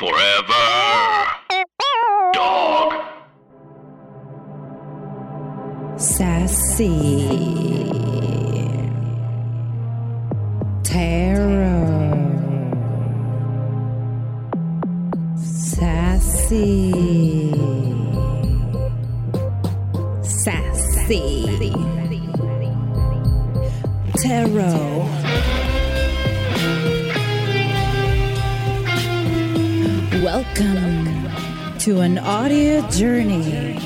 Forever. Dog. Sassy. Tarot. Sassy. Sassy. Tarot. Welcome to an audio journey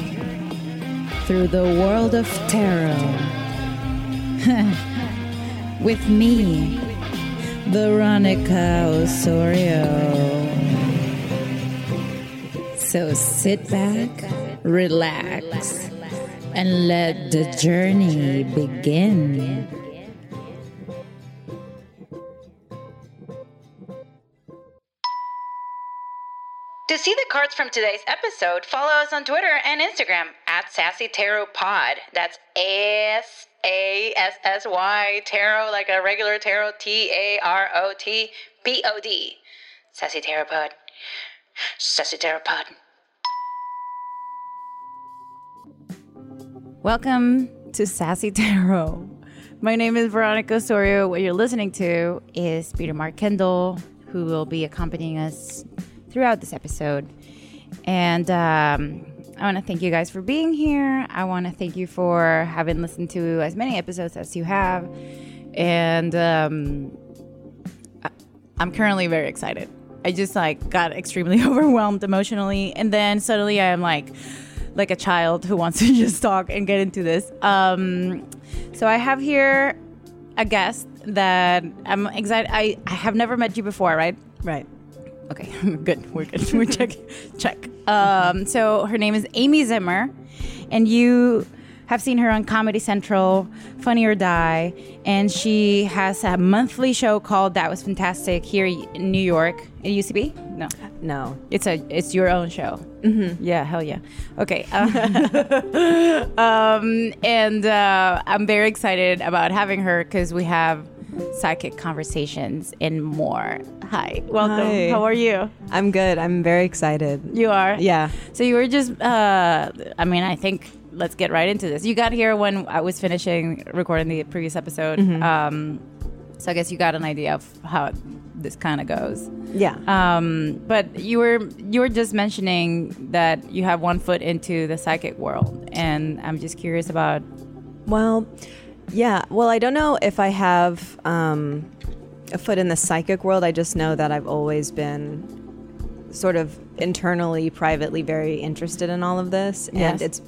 through the world of tarot. With me, Veronica Osorio. So sit back, relax, and let the journey begin. Cards from today's episode, follow us on Twitter and Instagram at Sassy Tarot Pod. That's S A S S Y Tarot, like a regular tarot, T A R O T P O D. Sassy Tarot Pod. Sassy Tarot Pod. Welcome to Sassy Tarot. My name is Veronica Osorio. What you're listening to is Peter Mark Kendall, who will be accompanying us throughout this episode. And um, I want to thank you guys for being here. I want to thank you for having listened to as many episodes as you have. And um, I- I'm currently very excited. I just like got extremely overwhelmed emotionally, and then suddenly I am like, like a child who wants to just talk and get into this. Um, so I have here a guest that I'm excited. I, I have never met you before, right? Right. Okay, good. We're good. We're check. Check. Um, so her name is Amy Zimmer, and you have seen her on Comedy Central, Funny or Die, and she has a monthly show called That Was Fantastic here in New York. It used to be no. No. It's a it's your own show. Mm-hmm. Yeah, hell yeah. Okay. Uh, um, and uh, I'm very excited about having her because we have psychic conversations and more. Hi, welcome. Hi. How are you? I'm good. I'm very excited. You are. Yeah. So you were just. Uh, I mean, I think let's get right into this. You got here when I was finishing recording the previous episode. Um, so I guess you got an idea of how this kind of goes. Yeah. Um, but you were you were just mentioning that you have one foot into the psychic world, and I'm just curious about. well, yeah. Well, I don't know if I have um, a foot in the psychic world. I just know that I've always been sort of internally, privately very interested in all of this. Yes. And it's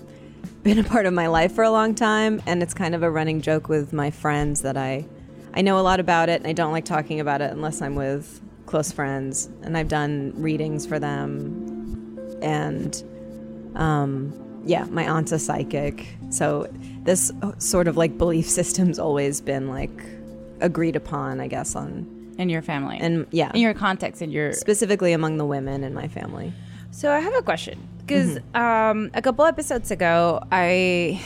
been a part of my life for a long time. And it's kind of a running joke with my friends that I, I know a lot about it and I don't like talking about it unless I'm with close friends. And I've done readings for them. And um, yeah, my aunt's a psychic. So this sort of like belief system's always been like agreed upon, I guess, on in your family and yeah, in your context in your specifically among the women in my family. So I have a question because Mm-hmm. um, a couple episodes ago, I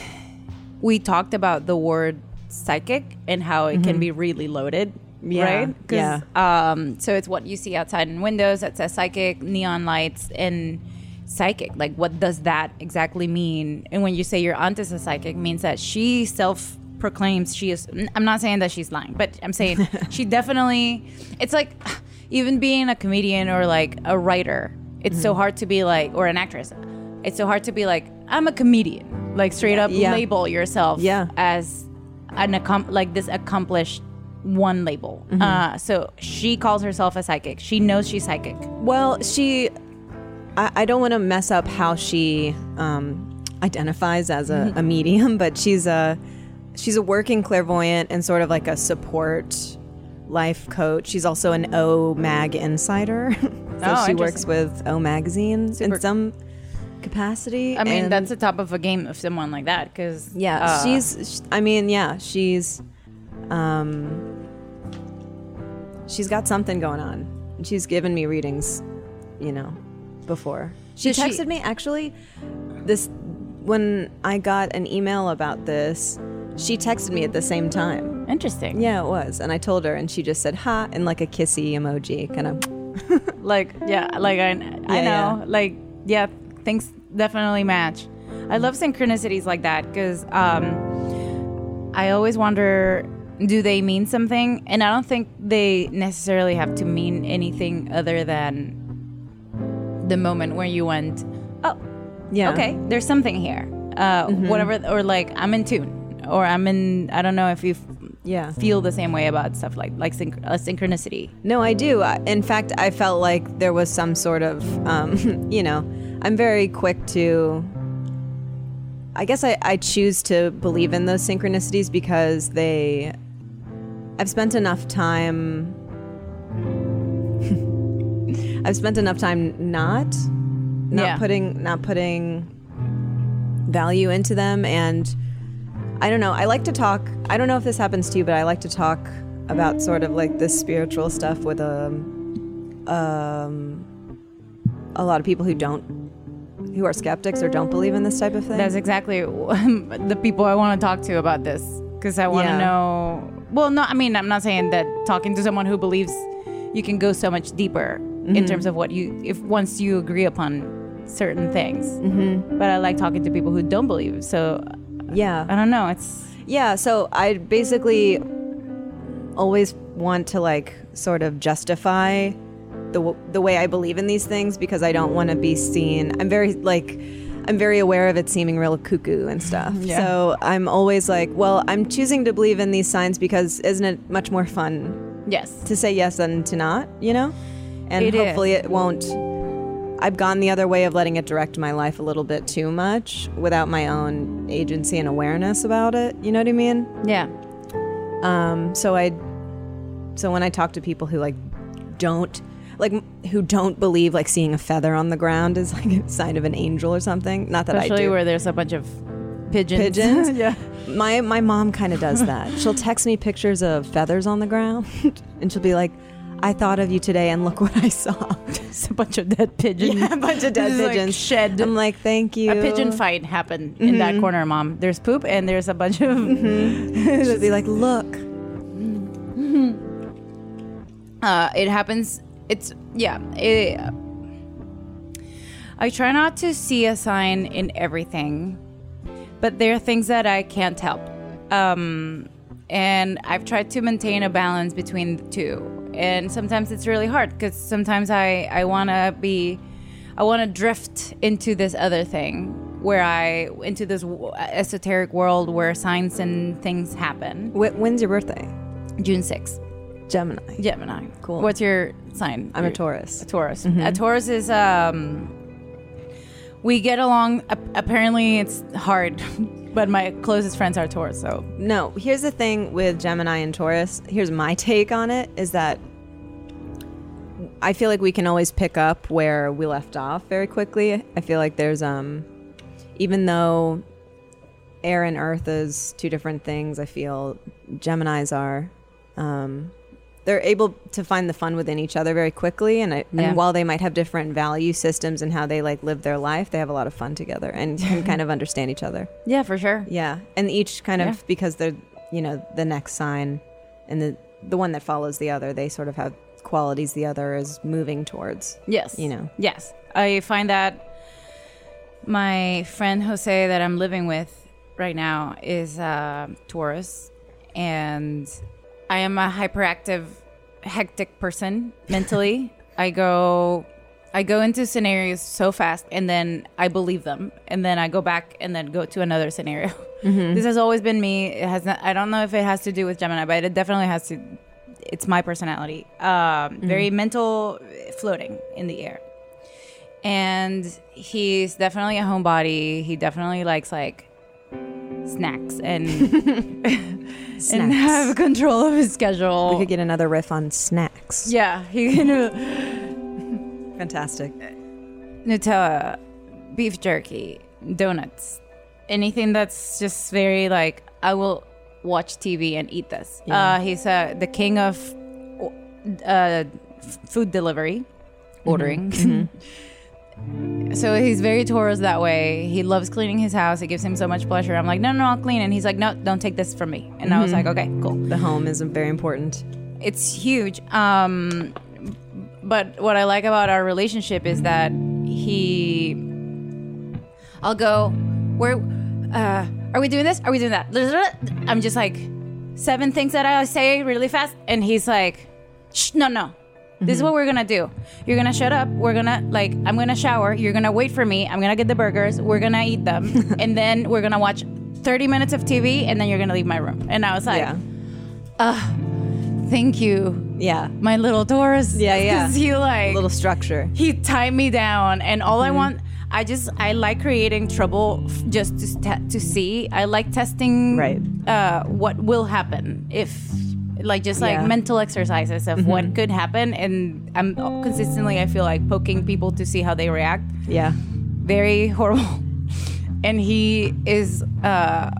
we talked about the word psychic and how it can be really loaded. Mm-hmm. Yeah, Um, so it's what you see outside in windows that says psychic, neon lights, and psychic. Like, what does that exactly mean? And when you say your aunt is a psychic, means that she self proclaims she is. I'm not saying that she's lying, but I'm saying she definitely. It's like even being a comedian or like a writer. It's Mm-hmm. so hard to be like, or an actress. It's so hard to be like, I'm a comedian. Like straight up Yeah. label yourself Yeah. as an accom- like this accomplished one label. Mm-hmm. Uh, so she calls herself a psychic. She knows she's psychic. Well, she, I, I don't want to mess up how she um, identifies as a, a medium, but she's a she's a working clairvoyant and sort of like a support life coach. She's also an O Mag insider, so Oh, she works interesting. with O magazine Super- in some capacity. I mean, and- that's the top of a game of someone like that. Because yeah. she's. sh- I mean, yeah, she's. Um, she's got something going on. And She's given me readings, you know, before. She she- texted me actually. This when I got an email about this, she texted me at the same time. interesting. Yeah, it was, and I told her, and she just said "ha" and like a kissy emoji, kind of. like yeah, like I I Yeah, know, yeah. like yeah, things definitely match. I love synchronicities like that because um, I always wonder, do they mean something? And I don't think they necessarily have to mean anything other than the moment where you went, oh, Yeah. okay, there's something here. Uh, Whatever, or like I'm in tune, or I'm in. I don't know if you Yeah. feel the same way about stuff like like synch- a synchronicity. No, I do. I- In fact, I felt like there was some sort of, um, you know, I'm very quick to. I guess I, I choose to believe in those synchronicities because they. I've spent enough time. I've spent enough time not, not Yeah. putting, not putting value into them, and I don't know. I like to talk. I don't know if this happens to you, but I like to talk about sort of like this spiritual stuff with um, um, a lot of people who don't, who are skeptics or don't believe in this type of thing. That's exactly the people I want to talk to about this because I want to Yeah. know. Well, no, I mean, I'm not saying that talking to someone who believes you can go so much deeper Mm-hmm. in terms of what you, if once you agree upon certain things. Mm-hmm. But I like talking to people who don't believe. So yeah, I don't know. It's Yeah, so I basically always want to like sort of justify the w- the way I believe in these things because I don't want to be seen. I'm very like I'm very aware of it seeming real cuckoo and stuff. Yeah. So I'm always like, well, I'm choosing to believe in these signs because isn't it much more fun yes. to say yes than to not, you know? And It is. hopefully it won't I've gone the other way of letting it direct my life a little bit too much without my own agency and awareness about it. You know what I mean? Yeah. Um, so I, so when I talk to people who like don't, like who don't believe like seeing a feather on the ground is like a sign of an angel or something. Not that I Especially do. where there's a bunch of pigeons. Pigeons? yeah. my my mom kind of does that. She'll text me pictures of feathers on the ground, and she'll be like, "I thought of you today, and look what I saw." It's a bunch of dead pigeons. Yeah, a bunch of dead Just, like, pigeons. shed. I'm like, "Thank you." a pigeon fight happened in that Mm-hmm. corner, mom. There's poop and there's a bunch of. She'll be like, "Look." Uh, it happens. It's yeah. It, I try not to see a sign in everything, but there are things that I can't help. Um, and I've tried to maintain a balance between the two. And sometimes it's really hard because sometimes I I want to be, I want to drift into this other thing where I into this esoteric world where signs and things happen. Wh- when's your birthday? June sixth. Gemini. Gemini. Cool. What's your sign? I'm a Taurus. A Taurus. A Taurus is um. We get along. Apparently, it's hard, but my closest friends are Taurus. So No, here's the thing with Gemini and Taurus. Here's my take on it is that I feel like we can always pick up where we left off very quickly. I feel like there's um even though air and earth is two different things, I feel Geminis are um they're able to find the fun within each other very quickly and, I, Yeah. and while they might have different value systems and how they like live their life, they have a lot of fun together and can kind of understand each other. yeah, for sure. Yeah, and each kind of because they're you know the next sign and the the one that follows the other, they sort of have qualities the other is moving towards. Yes. You know. Yes. I find that my friend Jose that I'm living with right now is uh, Taurus, and I am a hyperactive, hectic person mentally. I go. I go into scenarios so fast and then I believe them and then I go back and then go to another scenario. This has always been me. It has not, I don't know if it has to do with Gemini, but it definitely has to it's my personality. Um, Very mental, floating in the air. And he's definitely a homebody. He definitely likes like snacks and and have control of his schedule. We could get another riff on snacks. yeah, he can Fantastic. Nutella, beef jerky, donuts, anything that's just very like I will watch TV and eat this. Yeah. Uh, he's uh, the king of uh, food delivery, ordering. so he's very Taurus that way. He loves cleaning his house. It gives him so much pleasure. I'm like, no, no, I'll clean. And he's like, no, don't take this from me. And I was like, okay, cool The home is very important. it's huge. Um, but what I like about our relationship is that he, I'll go, where, uh, are we doing this? Are we doing that? I'm just like seven things that I say really fast, and he's like, Shh, no, no. This is what we're gonna do. You're gonna shut up. We're gonna like. I'm gonna shower. You're gonna wait for me. I'm gonna get the burgers. We're gonna eat them, and then we're gonna watch 30 minutes of TV, and then you're gonna leave my room. And I was like, yeah. thank you, Yeah. my little Taurus. Yeah, yeah. he like little structure. he tied me down and all Mm-hmm. i want i just i like creating trouble f- just to, st- to see i like testing Right. uh, what will happen if like just like Yeah. Mm-hmm. mental exercises of what could happen and i'm consistently i feel like poking people to see how they react Yeah. very horrible and he is uh,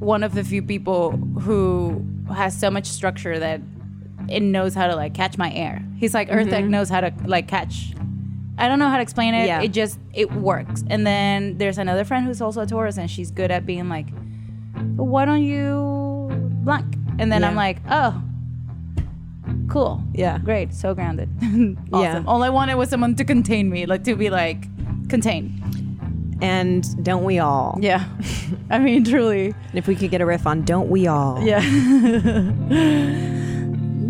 one of the few people who has so much structure that it knows how to like catch my air he's like earth Egg knows how to like catch i don't know how to explain it Yeah. it just it works and then there's another friend who's also a taurus and she's good at being like why don't you blank and then i'm like oh cool Yeah. great so grounded awesome Yeah. all i wanted was someone to contain me like to be like contain And don't we all? yeah. I mean, truly. And if we could get a riff on "Don't We All," Yeah.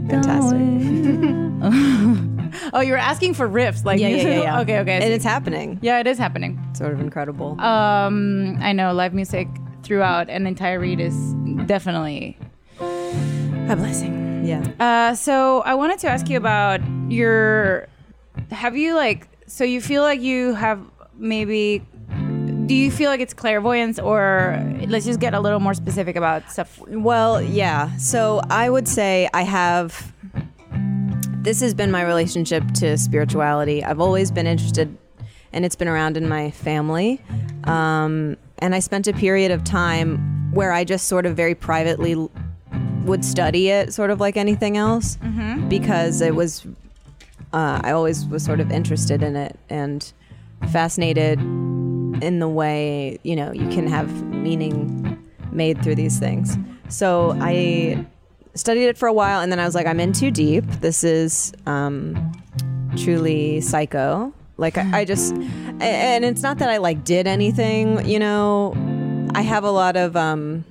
fantastic. oh, you were asking for riffs. Like, Yeah, yeah, yeah, yeah. okay, okay. And it's happening. yeah, it is happening. Sort of incredible. Um, I know live music throughout an entire read is definitely a blessing. yeah. Uh, so I wanted to ask you about your. Have you like? So you feel like you have maybe. Do you feel like it's clairvoyance, or let's just get a little more specific about stuff? Well, yeah. So I would say I have. This has been my relationship to spirituality. I've always been interested, and it's been around in my family. Um, and I spent a period of time where I just sort of very privately would study it, sort of like anything else, because it was. Uh, I always was sort of interested in it and fascinated in the way you know you can have meaning made through these things. So I studied it for a while, and then I was like, I'm in too deep. This is um, truly psycho. Like I, I just, and it's not that I like did anything. You know, I have a lot of. Um,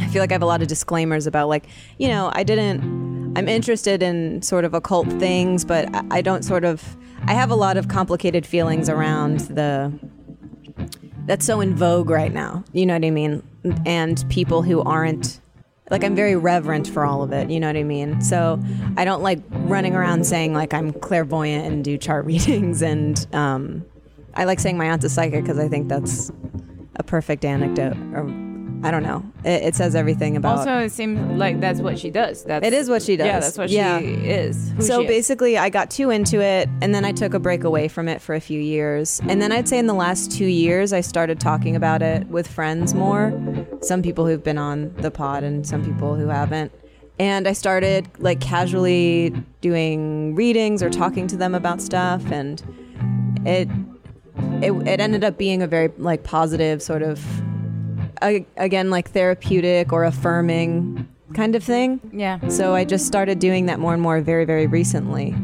I feel like I have a lot of disclaimers about like, you know, I didn't. I'm interested in sort of occult things, but I, I don't sort of. I have a lot of complicated feelings around the that's so in vogue right now. You know what I mean? And people who aren't like I'm very reverent for all of it. You know what I mean? So I don't like running around saying like I'm clairvoyant and do chart readings. And um, I like saying my aunt's a psychic because I think that's a perfect anecdote. Or I don't know. It, it says everything about. Also, it seems like that's what she does. That's It is what she does. Yeah, that's what Yeah. she is. so she is. basically, I got too into it, and then I took a break away from it for a few years. And then I'd say in the last two years, I started talking about it with friends more. Some people who've been on the pod, and some people who haven't. And I started like casually doing readings or talking to them about stuff, and it it, it ended up being a very like positive sort of a- again like therapeutic or affirming kind of thing. yeah. So I just started doing that more and more very, very recently.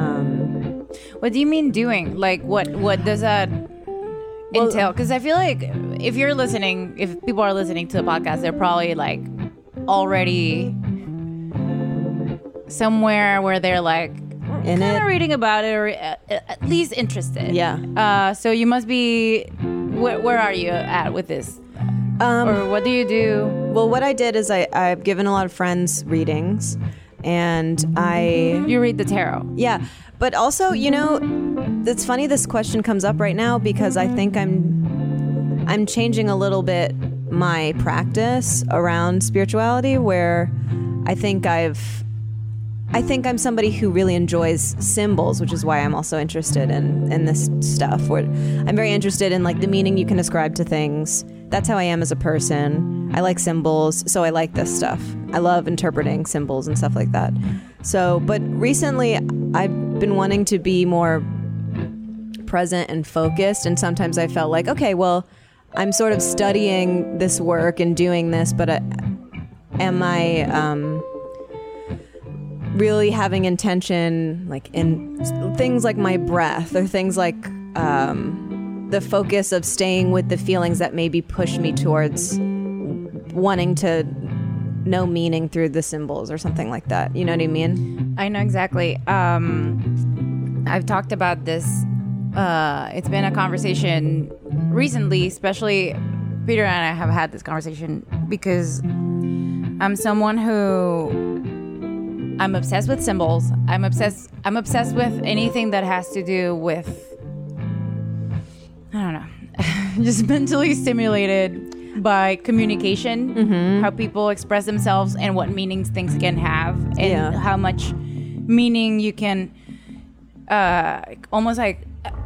Um, What do you mean doing? Like, what what does that entail? Because I feel like if you're listening, if people are listening to the podcast, they're probably like already somewhere where they're like in kind of reading about it or at, at least interested. Yeah. Uh, so you must be. Where are you at with this? Um, Or what do you do? well, what I did is I, I've given a lot of friends readings, and I You read the tarot. Yeah, but also, you know, it's funny this question comes up right now because I think I'm I'm changing a little bit my practice around spirituality where I think I've I think I'm somebody who really enjoys symbols, which is why I'm also interested in in this stuff. Where I'm very interested in like the meaning you can ascribe to things. That's how I am as a person. I like symbols, so I like this stuff. I love interpreting symbols and stuff like that. So, but recently I've been wanting to be more present and focused, and sometimes I felt like, okay, well, I'm sort of studying this work and doing this, but uh, am I? Um, really having intention, like in things like my breath or things like um, the focus of staying with the feelings that maybe push me towards wanting to know meaning through the symbols or something like that. You know what I mean? I know exactly. Um, I've talked about this. Uh, it's been a conversation recently, especially Peter and I have had this conversation because I'm someone who I'm obsessed with symbols. I'm obsessed. I'm obsessed with anything that has to do with I don't know, just mentally stimulated by communication, how people express themselves, and what meanings things can have, and Yeah. how much meaning you can uh, almost like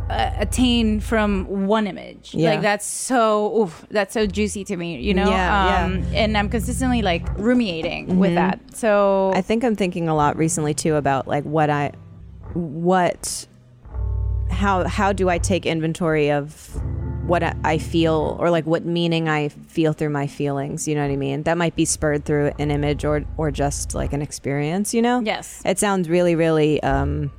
uh, attain from one image. Yeah. Like that's so oof, that's so juicy to me, you know. Yeah, um, And I'm consistently like ruminating with that. So I think I'm thinking a lot recently too about like what I, what, how how do I take inventory of what I- feel or like what meaning I feel through my feelings. You know what I mean? That might be spurred through an image or or just like an experience. You know? Yes. It sounds really really um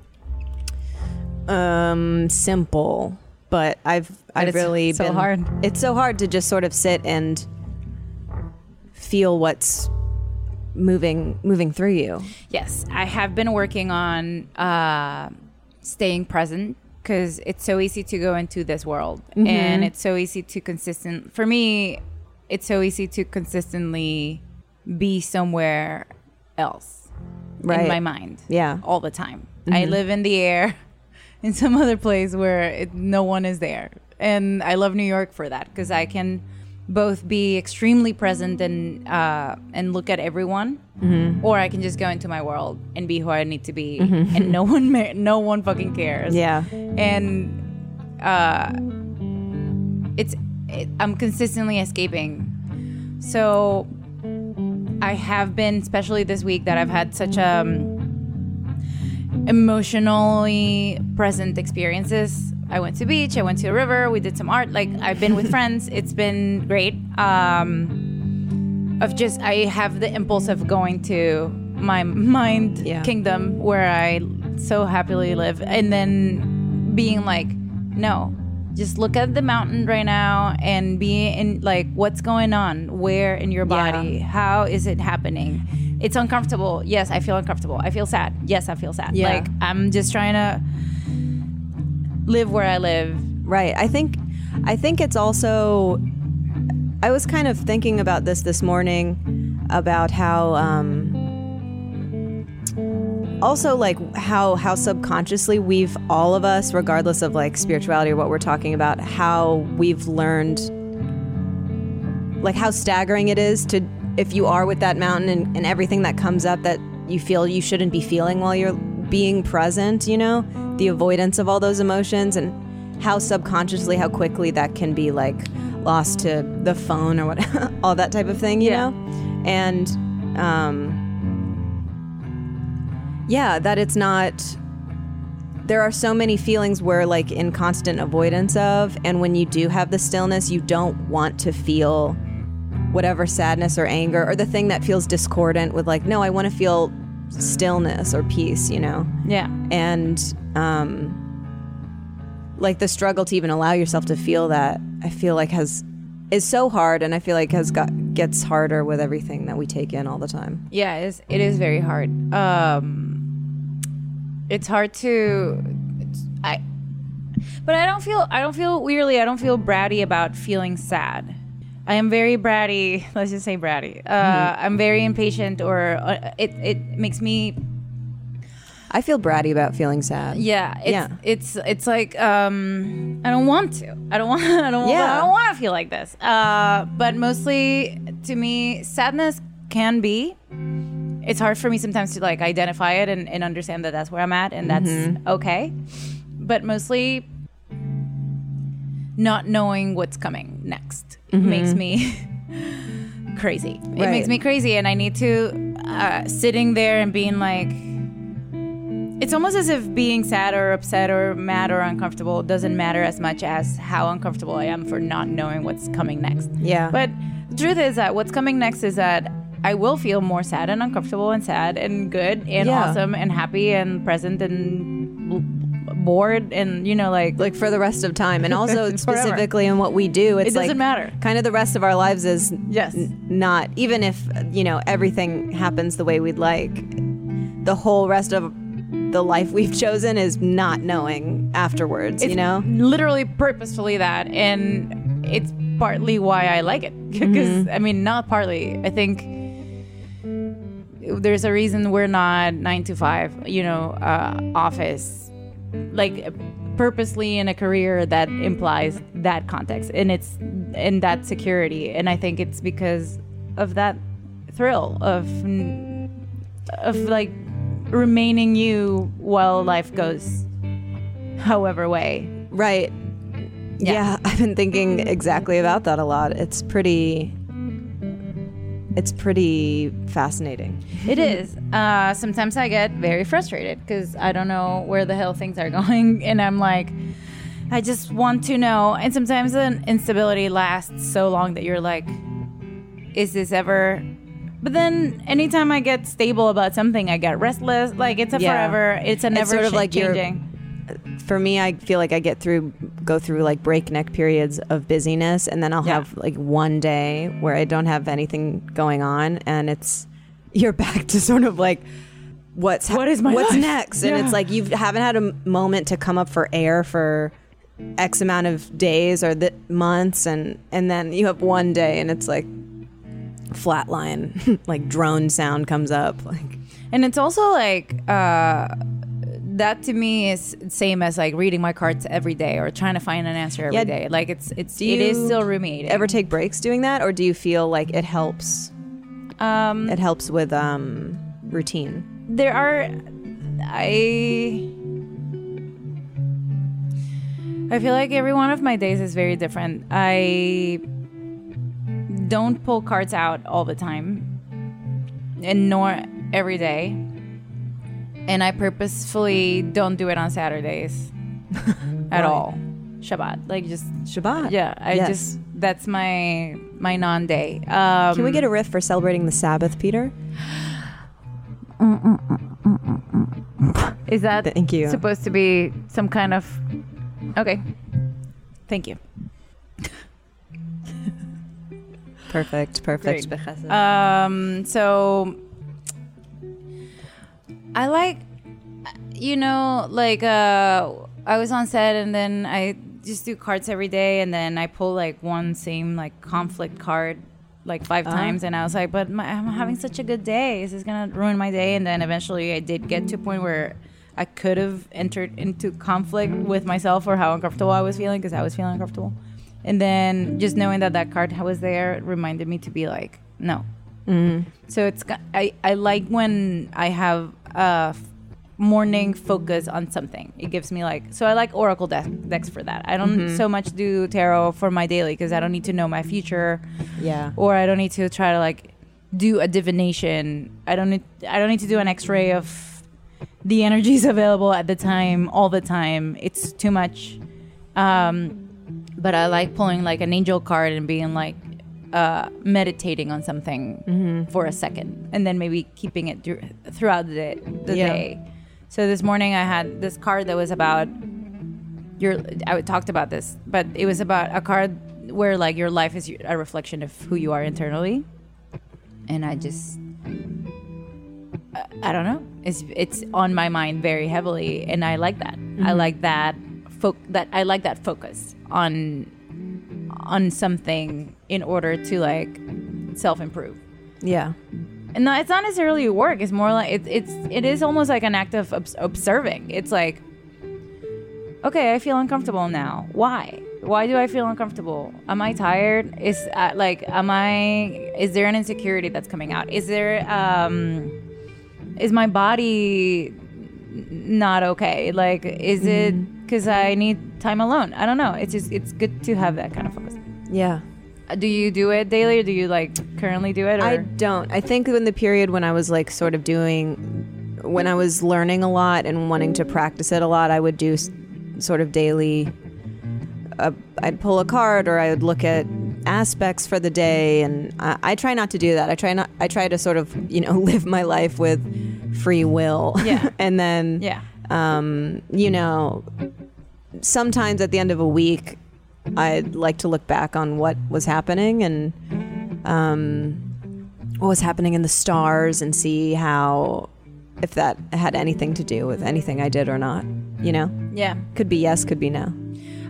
um simple, but I've I've it's really so been hard. It's so hard to just sort of sit and feel what's moving moving through you. Yes, I have been working on uh, staying present because it's so easy to go into this world, mm-hmm. and it's so easy to consistent. For me, it's so easy to consistently be somewhere else right. in my mind. Yeah. all the time. I mm-hmm. live in the air, in some other place where it, no one is there, and I love New York for that because I can both be extremely present and uh, and look at everyone, or I can just go into my world and be who I need to be, and no one ma- no one fucking cares. Yeah. and uh, it's it, I'm consistently escaping. So I have been, especially this week, that I've had such um emotionally present experiences. I went to beach, I went to a river, we did some art. Like I've been with friends. It's been great. Um, of just I have the impulse of going to my mind Yeah. kingdom where I so happily live, and then being like, no, just look at the mountain right now and be in like what's going on, where in your Yeah. body, how is it happening? It's uncomfortable. Yes, I feel uncomfortable. I feel sad. Yes, I feel sad. Yeah. Like I'm just trying to live where I live. Right. I think I think it's also I was kind of thinking about this this morning about how um also like how how subconsciously we've all of us regardless of like spirituality or what we're talking about how we've learned like how staggering it is to if you are with that mountain and, and everything that comes up that you feel you shouldn't be feeling while you're being present you know the avoidance of all those emotions and how subconsciously how quickly that can be like lost to the phone or what all that type of thing you Yeah. know and um yeah that it's not there are so many feelings where like in constant avoidance of and when you do have the stillness you don't want to feel whatever sadness or anger or the thing that feels discordant with like no i want to feel stillness or peace you know Yeah. and um like the struggle to even allow yourself to feel that i feel like has is so hard and i feel like has got gets harder with everything that we take in all the time Yeah, it is, it is very hard. Um, it's hard to, I, but I don't feel I don't feel weirdly I don't feel bratty about feeling sad. I am very bratty. Let's just say bratty. Uh, I'm very impatient, or uh, it it makes me i feel bratty about feeling sad yeah it's, Yeah. it's it's like um i don't want to i don't want i don't Yeah. i don't want to feel like this uh but mostly to me sadness can be it's hard for me sometimes to like identify it and, and understand that that's where i'm at and that's Mm-hmm. okay but mostly not knowing what's coming next makes me crazy it Mm-hmm. Right. makes me crazy and i need to uh, sitting there and being like it's almost as if being sad or upset or mad or uncomfortable doesn't matter as much as how uncomfortable I am for not knowing what's coming next. Yeah. But the truth is that what's coming next is that I will feel more sad and uncomfortable and sad and good and Yeah. awesome and happy and present and bored and you know like like for the rest of time. And also specifically in what we do it's It doesn't like matter. kind of the rest of our lives is Yes. n- not even if you know everything happens the way we'd like the whole rest of the life we've chosen is not knowing afterwards you know? literally purposefully that and it's partly why i like it. Because i mean not partly. I think there's a reason we're not nine to five you know uh, office like purposely in a career that implies that context and it's in that security and i think it's because of that thrill of of like remaining you while life goes however way right Yeah. yeah. i've been thinking exactly about that a lot it's pretty it's pretty fascinating It is. Uh, sometimes I get very frustrated because I don't know where the hell things are going, and I'm like, I just want to know. And sometimes the instability lasts so long that you're like, is this ever? But then anytime I get stable about something, I get restless. Like it's a Yeah. forever. It's a never sort of like changing. For me i feel like i get through go through like breakneck periods of busyness and then i'll Yeah. have like one day where i don't have anything going on and it's you're back to sort of like what's What is my what's life? next and it's like you haven't had a moment to come up for air for x amount of days or the months and and then you have one day and it's like flatline like drone sound comes up like And it's also like uh, that to me is same as like reading my cards every day or trying to find an answer every day. Yeah. Like it's it's Do it is still ruminating. ever take breaks doing that or do you feel like it helps um, it helps with um routine there are i i feel like every one of my days is very different i don't pull cards out all the time and nor every day and i purposefully don't do it on saturdays at all shabbat like just Shabbat. yeah i Yes. just that's my my non-day um Can we get a riff for celebrating the Sabbath, Peter? Is that Thank you. supposed to be some kind of Okay. Thank you. Perfect, perfect. Um so I like you know like uh I was on set and then I just do cards every day and then I pull like one same like conflict card like 5 times and I was like but my, I'm having such a good day. Is this going to ruin my day. And then eventually I did get to a point where I could have entered into conflict with myself or how uncomfortable I was feeling because I was feeling uncomfortable. And then just knowing that that card was there reminded me to be like no. So it's I I like when I have f- morning focus on something. It gives me like so I like Oracle deck, decks for that. I don't so much do tarot for my daily because I don't need to know my future, Yeah. or I don't need to try to like do a divination. I don't need I don't need to do an X-ray of the energies available at the time all the time. It's too much. Um, but I like pulling like an angel card and being like uh, meditating on something for a second, and then maybe keeping it thr- throughout the, day, the Yeah. day. So this morning I had this card that was about your. I talked about this, but it was about a card where like your life is a reflection of who you are internally, and I just. I- don't know. It's it's on my mind very heavily, and I like that. I like that. Fo- that I like that focus on on something in order to like self improve. Yeah. And not, it's not necessarily work. It's more like it's it's it is almost like an act of obs- observing. It's like, okay, I feel uncomfortable now. Why? Why do I feel uncomfortable? Am I tired? Is uh, like, am I? Is there an insecurity that's coming out? Is there um, is my body not okay? Like, is it because I need time alone? I don't know. It's just it's good to have that kind of focus. Yeah. Uh, Do you do it daily, or do you like currently do it? Or? I don't. I think in the period when I was like sort of doing, when I was learning a lot and wanting to practice it a lot, I would do s- sort of daily. Uh, I'd pull a card or I would look at aspects for the day, and I, I try not to do that. I try not. I try to sort of you know live my life with free will. Yeah. and then Yeah. Um, you know, sometimes at the end of a week, I'd like to look back on what was happening and um, what was happening in the stars and see how if that had anything to do with anything I did or not. You know, Yeah. could be yes, could be no.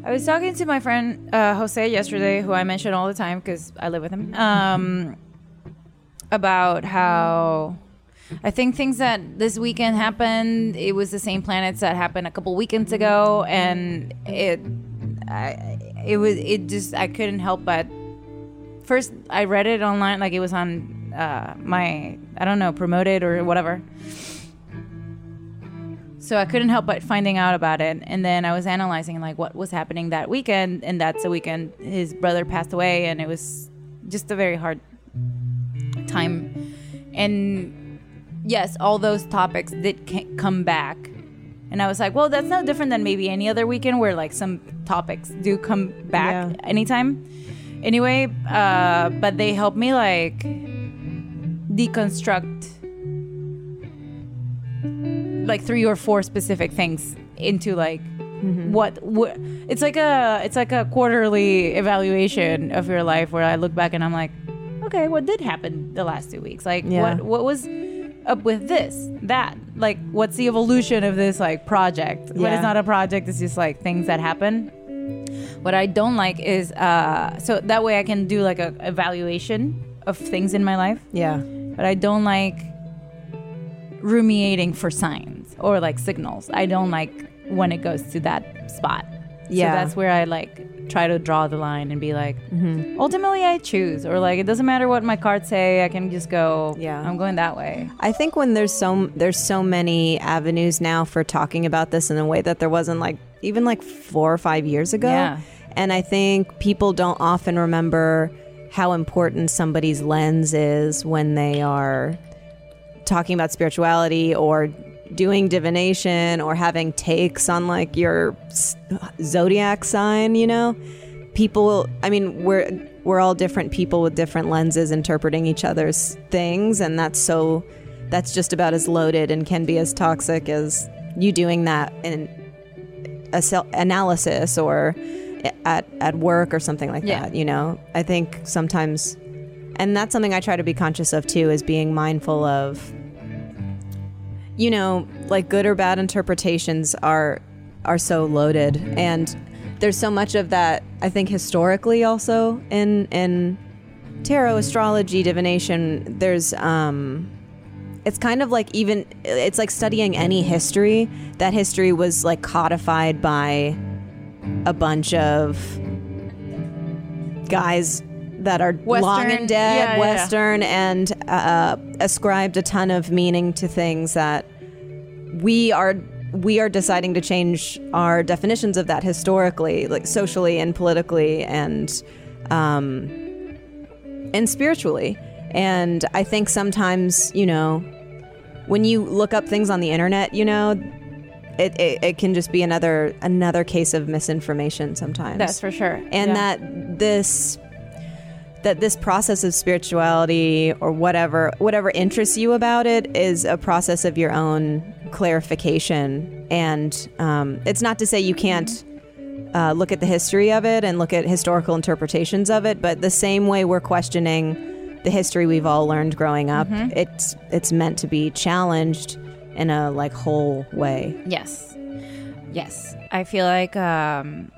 I was talking to my friend uh, Jose yesterday, who I mention all the time because I live with him, um, about how I think things that this weekend happened. It was the same planets that happened a couple weekends ago, and it, I, it was it just I couldn't help but first I read it online, like it was on uh, my I don't know promoted or whatever. So I couldn't help but finding out about it, and then I was analyzing like what was happening that weekend, and that's the weekend his brother passed away, and it was just a very hard time. And yes, all those topics did come back, and I was like, well, that's no different than maybe any other weekend where like some topics do come back Yeah. anytime. Anyway, uh, but they helped me like deconstruct like three or four specific things into like what, what it's like a it's like a quarterly evaluation of your life where I look back and I'm like okay what did happen the last two weeks like Yeah. what what was up with this that like what's the evolution of this like project but Yeah. it's not a project it's just like things that happen what I don't like is uh so that way I can do like a evaluation of things in my life Yeah, but I don't like ruminating for signs or like signals. I don't like when it goes to that spot. Yeah. So that's where I like try to draw the line and be like, mm-hmm. ultimately I choose, or like it doesn't matter what my cards say. I can just go. Yeah. I'm going that way. I think when there's so there's so many avenues now for talking about this in a way that there wasn't like even like four or five years ago. Yeah. And I think people don't often remember how important somebody's lens is when they are talking about spirituality or doing divination or having takes on like your zodiac sign, you know? People, I mean, we're we're all different people with different lenses interpreting each other's things and that's so that's just about as loaded and can be as toxic as you doing that in a self analysis or at at work or something like Yeah. that, you know? I think sometimes and that's something I try to be conscious of too is being mindful of you know, like good or bad interpretations are are so loaded. And there's so much of that I think historically also in in tarot astrology divination. There's um it's kind of like even it's like studying any history. That history was like codified by a bunch of guys that are long and dead yeah, yeah, yeah. western and uh, ascribed a ton of meaning to things that we are we are deciding to change our definitions of that historically like socially and politically and um and spiritually and i think sometimes you know when you look up things on the internet you know it, it, it can just be another another case of misinformation sometimes That's for sure. and Yeah. that this that this process of spirituality or whatever whatever interests you about it is a process of your own clarification and um, it's not to say you can't uh, look at the history of it and look at historical interpretations of it but the same way we're questioning the history we've all learned growing up it's it's meant to be challenged in a like whole way Yes. Yes. I feel like um,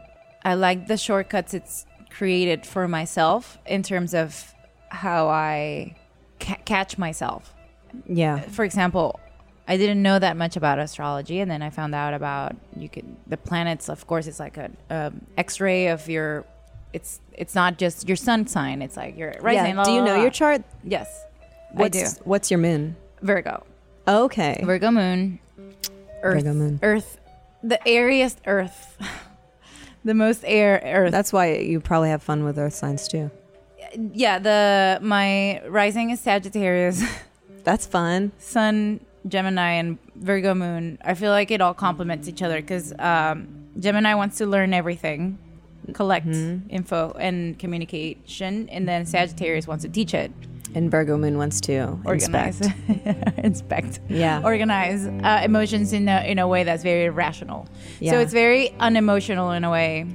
I like the shortcuts it's created for myself in terms of how I ca- catch myself. yeah For example, I didn't know that much about astrology, and then I found out about you could the planets. Of course, it's like a um, X-ray of your. It's it's not just your sun sign. It's like your rising. yeah do you know your chart Yes, what's, I do. what's your moon Virgo. okay Virgo moon, Earth, Virgo moon. Earth, the airiest Earth, the most air Earth. That's why you probably have fun with earth signs too. yeah. The my rising is Sagittarius, That's fun. Sun Gemini, and Virgo moon. I feel like it all complements each other because um, Gemini wants to learn everything, collect Mm-hmm. info and communication, and then Sagittarius wants to teach it, And Virgo moon wants to organize, inspect. inspect, Yeah. organize uh, emotions in a in a way that's very rational. Yeah. So it's very unemotional in a way,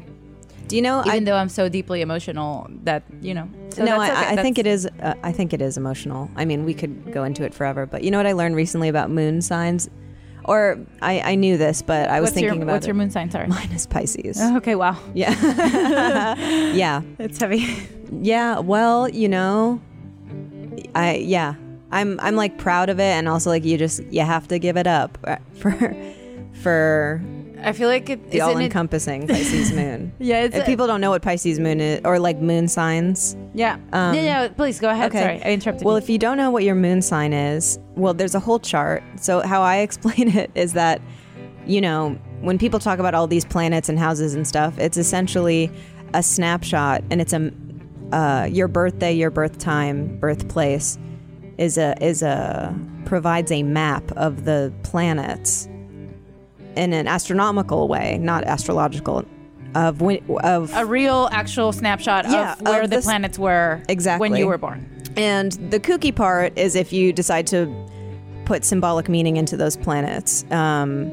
Do you know? even I, though I'm so deeply emotional that you know. So no, I, okay. I think it is. Uh, I think it is emotional. I mean, we could go into it forever, but you know what I learned recently about moon signs, or I, I knew this, but I was What's thinking your, about what's it. your moon sign? Sorry. Mine is Pisces. Okay, wow, Yeah, yeah, it's heavy. yeah. Well, you know, I yeah, I'm I'm like proud of it, and also like you just you have to give it up uh, for for I feel like it the isn't it- all-encompassing Pisces moon. Yeah, it's if a- people don't know what Pisces moon is, or like moon signs, Yeah. Um, yeah, yeah. Please go ahead. okay. Sorry, I interrupted Well, you. if you don't know what your moon sign is, well, there's a whole chart. So, how I explain it is that, you know, when people talk about all these planets and houses and stuff, it's essentially a snapshot and it's a, uh, your birthday, your birth time, birthplace is a, is a, provides a map of the planets in an astronomical way, not astrological, of when, of a real, actual snapshot Yeah, of where of the this- planets were Exactly. when you were born. And the kooky part is if you decide to put symbolic meaning into those planets, um,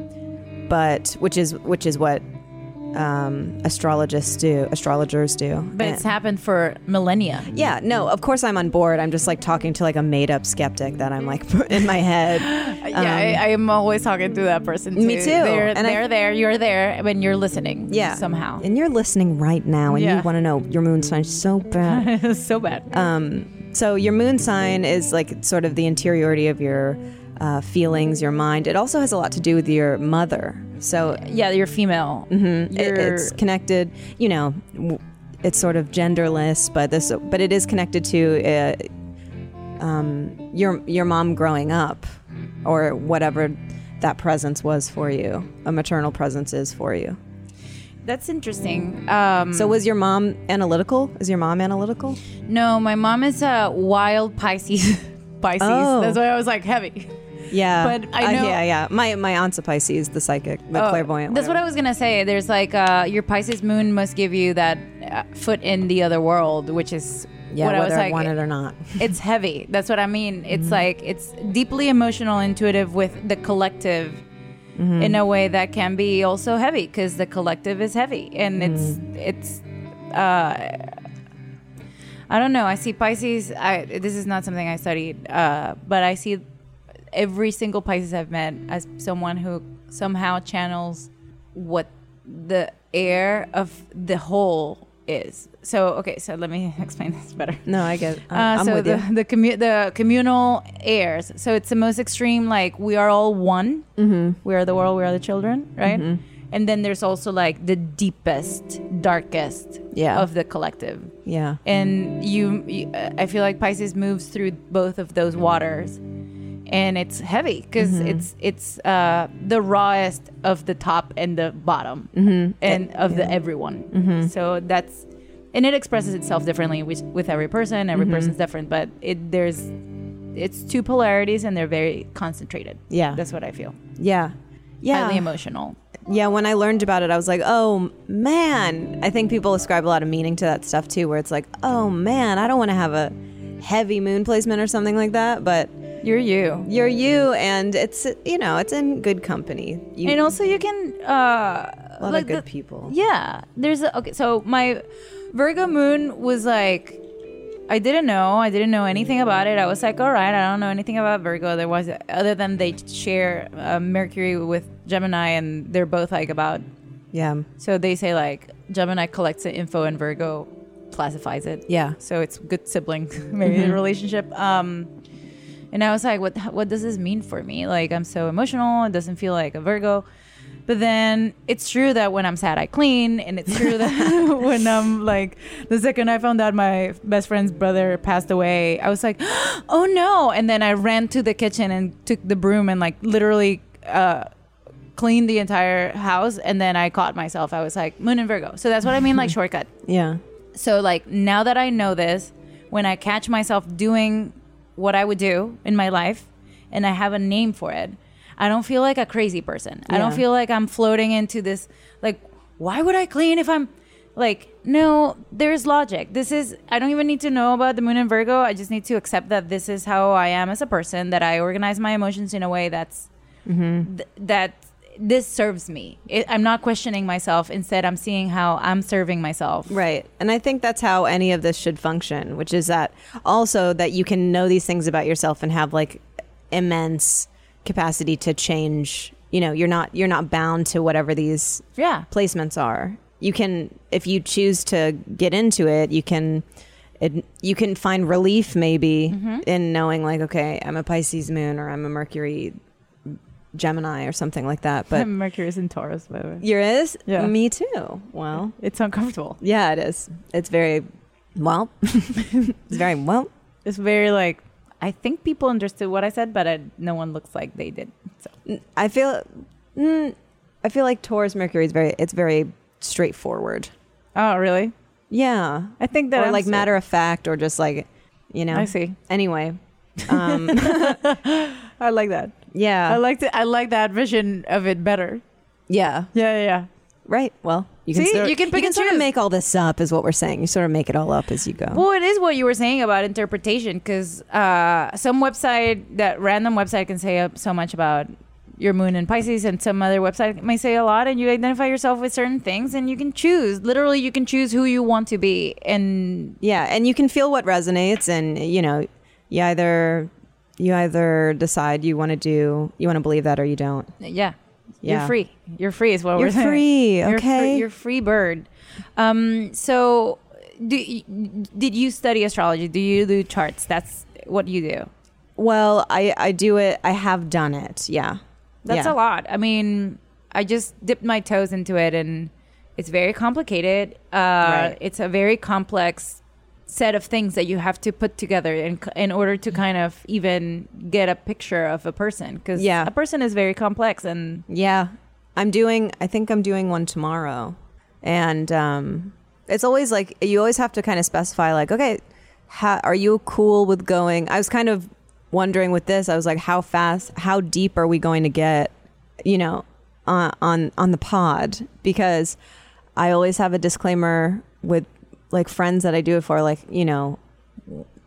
but which is which is what um, astrologists do, astrologers do. But And- it's happened for millennia. yeah, no, of course I'm on board. I'm just like talking to like a made up skeptic that I'm like in my head. yeah, I, I am always talking to that person. Too. Um, Me too. They're, And they're there. You're there when you're listening. Yeah, somehow. and you're listening right now, and Yeah. you want to know your moon sign so bad. so bad. Um, so your moon sign is like sort of the interiority of your uh, feelings, your mind. It also has a lot to do with your mother. So yeah, you're female. it- You're, it's connected. You know, it's sort of genderless, but this, but it is connected to uh, um, your your mom growing up, or whatever that presence was for you. A maternal presence is for you. that's interesting. Um, So was your mom analytical? Is your mom analytical? no, my mom is a wild Pisces. Pisces. Oh. That's why I was like heavy. Yeah, But I Uh, know- yeah, yeah. My my aunt's a Pisces, the psychic, the Oh, clairvoyant. That's what I was gonna say. There's like uh, your Pisces moon must give you that uh, foot in the other world, which is yeah, what I was whether I like. want it or not. It's heavy. That's what I mean. It's Mm-hmm. like it's deeply emotional, intuitive with the collective. Mm-hmm. In a way that can be also heavy because the collective is heavy and it's Mm-hmm. it's uh I don't know. I see Pisces. I this is not something I studied, uh, but I see every single Pisces I've met as someone who somehow channels what the air of the whole is. So okay, so let me explain this better. No, I get. Uh, I'm so with the you. the, commu- the communal airs. So it's the most extreme. Like we are all one. Mm-hmm. We are the world. We are the children. Right. Mm-hmm. And then there's also like the deepest, darkest Yeah. of the collective Yeah. and you, you i feel like pisces moves through both of those waters and it's heavy because Mm-hmm. it's it's uh, the rawest of the top and the bottom Mm-hmm. and of the everyone so that's and it expresses itself differently with, with every person every Mm-hmm. person's different but it there's it's two polarities and they're very concentrated Yeah. that's what i feel Yeah. Yeah. highly emotional Yeah, when I learned about it, I was like, oh man. I think people ascribe a lot of meaning to that stuff too, where it's like, oh man, I don't want to have a heavy moon placement or something like that, but you're you you're you, and it's, you know, it's in good company. You, and also you can uh a lot like of good the- people. Yeah, there's a, okay. So my Virgo moon was like, I didn't know. I didn't know anything about it. I was like, all right, I don't know anything about Virgo. There was other than they share uh, Mercury with Gemini, and they're both like about. Yeah. So they say like Gemini collects the info and Virgo classifies it. Yeah. So it's good sibling maybe relationship. Um, and I was like, what what does this mean for me? Like I'm so emotional. It doesn't feel like a Virgo. But then it's true that when I'm sad, I clean, and it's true that when I'm like the second I found out my best friend's brother passed away, I was like, oh no! And then I ran to the kitchen and took the broom and like literally uh, cleaned the entire house. And then I caught myself. I was like, Moon and Virgo. So that's what I mean, like shortcut. Yeah. So like now that I know this, when I catch myself doing what I would do in my life and I have a name for it, I don't feel like a crazy person. I don't feel like I'm floating into this like why would I clean if I'm like no there's logic. This is i don't even need to know about the moon in virgo. I just need to accept that this is how i am as a person that i organize my emotions in a way that's mm-hmm. th- that this serves me it, i'm not questioning myself instead i'm seeing how i'm serving myself Right. And I think that's how any of this should function, which is that also that you can know these things about yourself and have like immense capacity to change. You know, you're not you're not bound to whatever these yeah placements are. You can if you choose to get into it, you can it, you can find relief maybe mm-hmm. in knowing like okay, I'm a Pisces moon or I'm a Mercury Gemini or something like that. But mercury's in taurus by the way yours, Yeah. me too. Well, it's uncomfortable yeah, it is. It's very well. it's very well. it's very like i think people understood what i said but I, no one looks like they did so I feel. Mm, I feel like Taurus Mercury is very. It's very straightforward. oh really Yeah, i think that or I'm like so- matter of fact, or just like, you know. i see Anyway, um, i like that yeah, i like to, i like that vision of it better yeah, yeah yeah, yeah. right. Well, you can See, sort, you can pick and sort of make all this up, is what we're saying. You sort of make it all up as you go. Well, it is what you were saying about interpretation because uh, some website, that random website, can say so much about your moon in Pisces, and some other website may say a lot, and you identify yourself with certain things, and you can choose. Literally, you can choose who you want to be, and yeah, and you can feel what resonates, and you know, you either you either decide you want to do, you want to believe that, or you don't. yeah, Yeah. you're free. You're free is what You're we're saying. free, You're okay? free, you're free bird. Um, so, do, did you study astrology? Do you do charts? That's what you do. Well, I I do it. I have done it. Yeah, That's Yeah. a lot. I mean, I just dipped my toes into it, and it's very complicated. Uh, Right. It's a very complex set of things that you have to put together in in order to kind of even get a picture of a person, because Yeah. a person is very complex, and Yeah, I'm doing. I think I'm doing one tomorrow, and um, it's always like you always have to kind of specify, like, okay, how, are you cool with going? I was kind of wondering with this. I was like, how fast, how deep are we going to get? You know, on on on the pod because I always have a disclaimer with like friends that I do it for, like you know,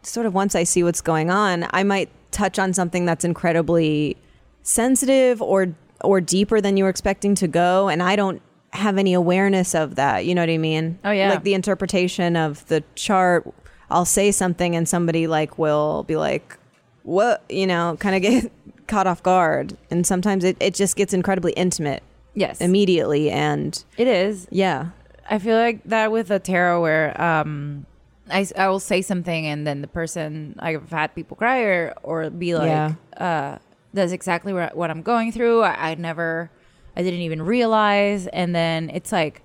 sort of once I see what's going on, I might touch on something that's incredibly sensitive or or deeper than you were expecting to go and I don't have any awareness of that. You know what I mean? Oh, yeah. Like the interpretation of the chart, I'll say something and somebody like will be like, "What?" you know, kind of get caught off guard. And sometimes it, it just gets incredibly intimate yes, immediately and it is. yeah. I feel like that with the tarot where um I, I will say something and then the person I've had people cry or, or be like Yeah. uh that's exactly what, what I'm going through I, I never I didn't even realize and then it's like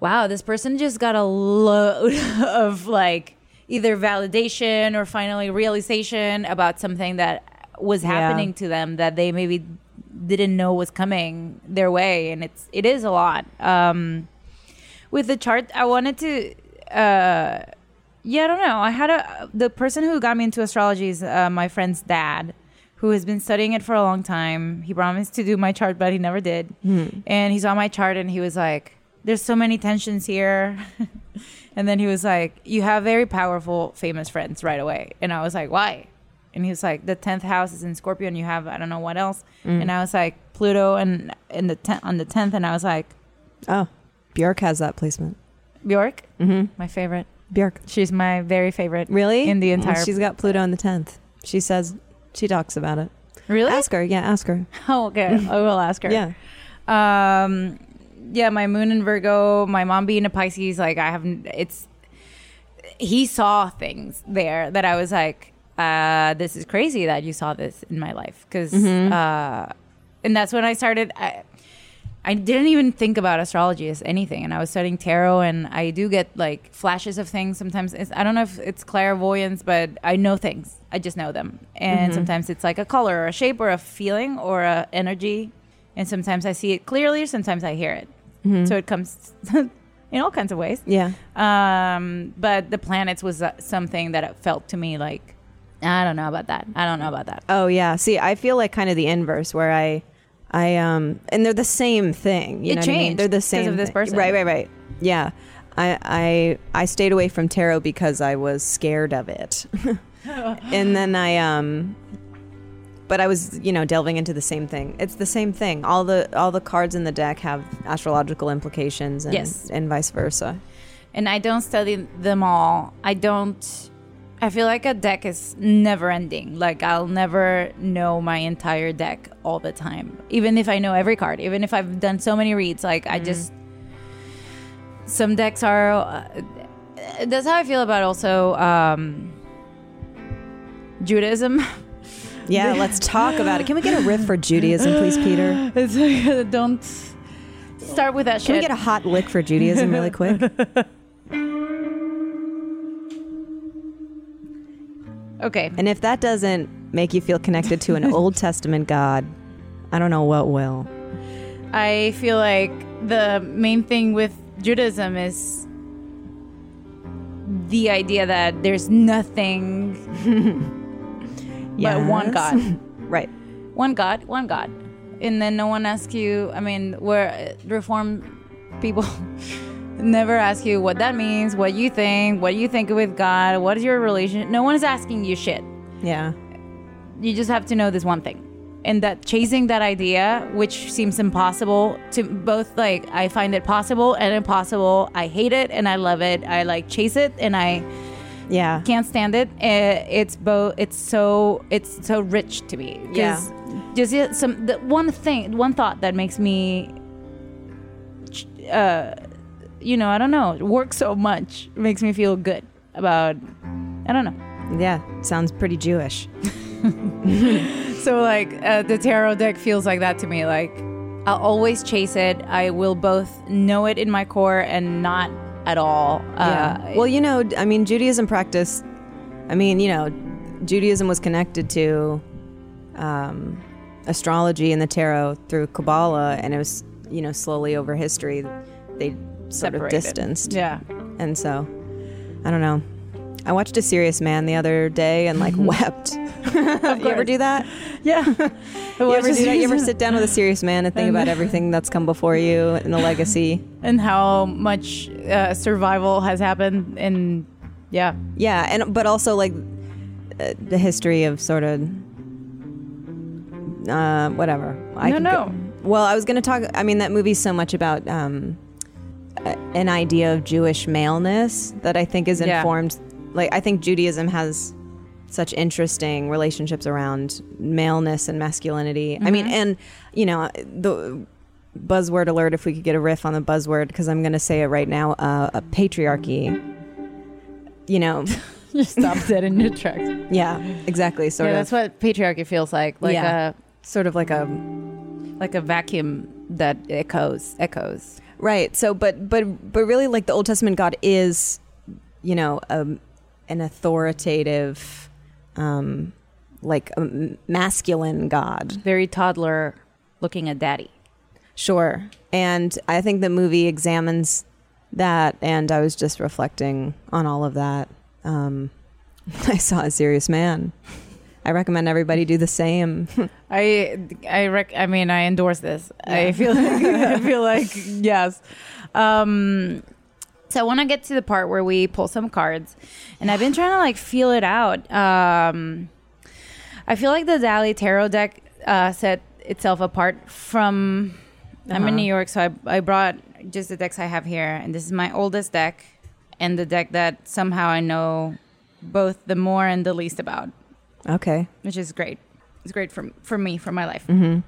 wow this person just got a load of like either validation or finally realization about something that was Yeah. happening to them that they maybe didn't know was coming their way and it's it is a lot um with the chart i wanted to uh yeah i don't know. I had a the person who got me into astrology is uh, my friend's dad who has been studying it for a long time. He promised to do my chart but he never did. And he saw my chart and he was like there's so many tensions here. And then he was like you have very powerful famous friends right away. And i was like why? And he was like the 10th house is in scorpio and you have i don't know what else. And i was like pluto and in the ten- on the 10th and i was like Oh, Bjork has that placement. bjork Mhm. my favorite Bjork. she's my very favorite Really? in the Well, entire she's got Pluto on the 10th. She says she talks about it. really Ask her. Yeah, ask her. oh okay i will ask her Yeah. um yeah my moon in virgo my mom being a pisces like i haven't it's he saw things there that i was like uh this is crazy that you saw this in my life because uh and that's when i started I, I didn't even think about astrology as anything and i was studying tarot and i do get like flashes of things sometimes. It's, i don't know if it's clairvoyance but i know things. I just know them. And sometimes it's like a color or a shape or a feeling or a energy and sometimes i see it clearly sometimes i hear it. So it comes in all kinds of ways. Yeah. um, but the planets was uh, something that it felt to me like i don't know about that. I don't know about that. Oh yeah. See, I feel like kind of the inverse where I I um and they're the same thing. You It know what I mean? changed They're the same Because of this thing. person. Right, right, right. Yeah. I, I I stayed away from tarot because I was scared of it. and then I um but I was, you know, delving into the same thing. It's the same thing. All the all the cards in the deck have astrological implications and Yes. and vice versa. and I don't study them all. I don't. I feel like a deck is never ending. Like I'll never know my entire deck all the time, even if I know every card. Even if I've done so many reads, like I just some decks are. Uh, that's how I feel about also um, Judaism. Yeah, let's talk about it. Can we get a riff for Judaism, please, Peter? it's like, don't start with that Can shit. we get a hot lick for Judaism really quick? Okay. And if that doesn't make you feel connected to an Old Testament God, I don't know what will. I feel like the main thing with Judaism is the idea that there's nothing but one God. Right. One God, one God. And then no one asks you, I mean, where uh, reform people never ask you what that means, what you think, what you think with God, what is your relation. No one is asking you shit Yeah. you just have to know this one thing and that chasing that idea which seems impossible to both like i find it possible and impossible i hate it and i love it i like chase it and i Yeah. can't stand it it's both it's so it's so rich to me Yeah. just some the one thing one thought that makes me uh you know i don't know work so much makes me feel good about i don't know Yeah. Sounds pretty Jewish. So like uh, the tarot deck feels like that to me. Like I'll always chase it. I will both know it in my core and not at all. Yeah. Uh, well, you know, I mean, Judaism practice. I mean, you know, Judaism was connected to um, astrology and the tarot through Kabbalah, and it was, you know, slowly over history, they sort of distanced. Yeah. And so, I don't know. I watched A Serious Man the other day and like wept. you ever do that? Yeah. You ever do that? You ever sit down with a serious man and think about everything that's come before you and the legacy? and how much uh, survival has happened and yeah. Yeah, and but also like uh, the history of sort of uh, whatever. I No, no. go- well, I was going to talk. I mean, that movie's so much about um, an idea of Jewish maleness that I think is Yeah. informed. Like, I think Judaism has such interesting relationships around maleness and masculinity. I mean, and you know the buzzword alert. If we could get a riff on the buzzword, because I'm going to say it right now. Uh, a patriarchy. You know, You stop dead in your tracks. yeah, exactly. Sort yeah, of, that's what patriarchy feels like. Like Yeah. sort of like a a like a vacuum that echoes echoes. Right. So, but but but really, like the Old Testament God is, you know, um, an authoritative, um, like a m- masculine God. Very toddler looking at daddy. Sure. And I think the movie examines that, and I was just reflecting on all of that. Um, I saw a serious man. I recommend everybody do the same. I I rec- I mean I endorse this. I feel like, I feel like yes. Um so I want to get to the part where we pull some cards and I've been trying to like feel it out. Um I feel like the Dali Tarot deck uh set itself apart from I'm in Uh-huh. New York so I I brought just the decks I have here and this is my oldest deck and the deck that somehow I know both the more and the least about okay. which is great. It's great for for me for my life. Mm-hmm.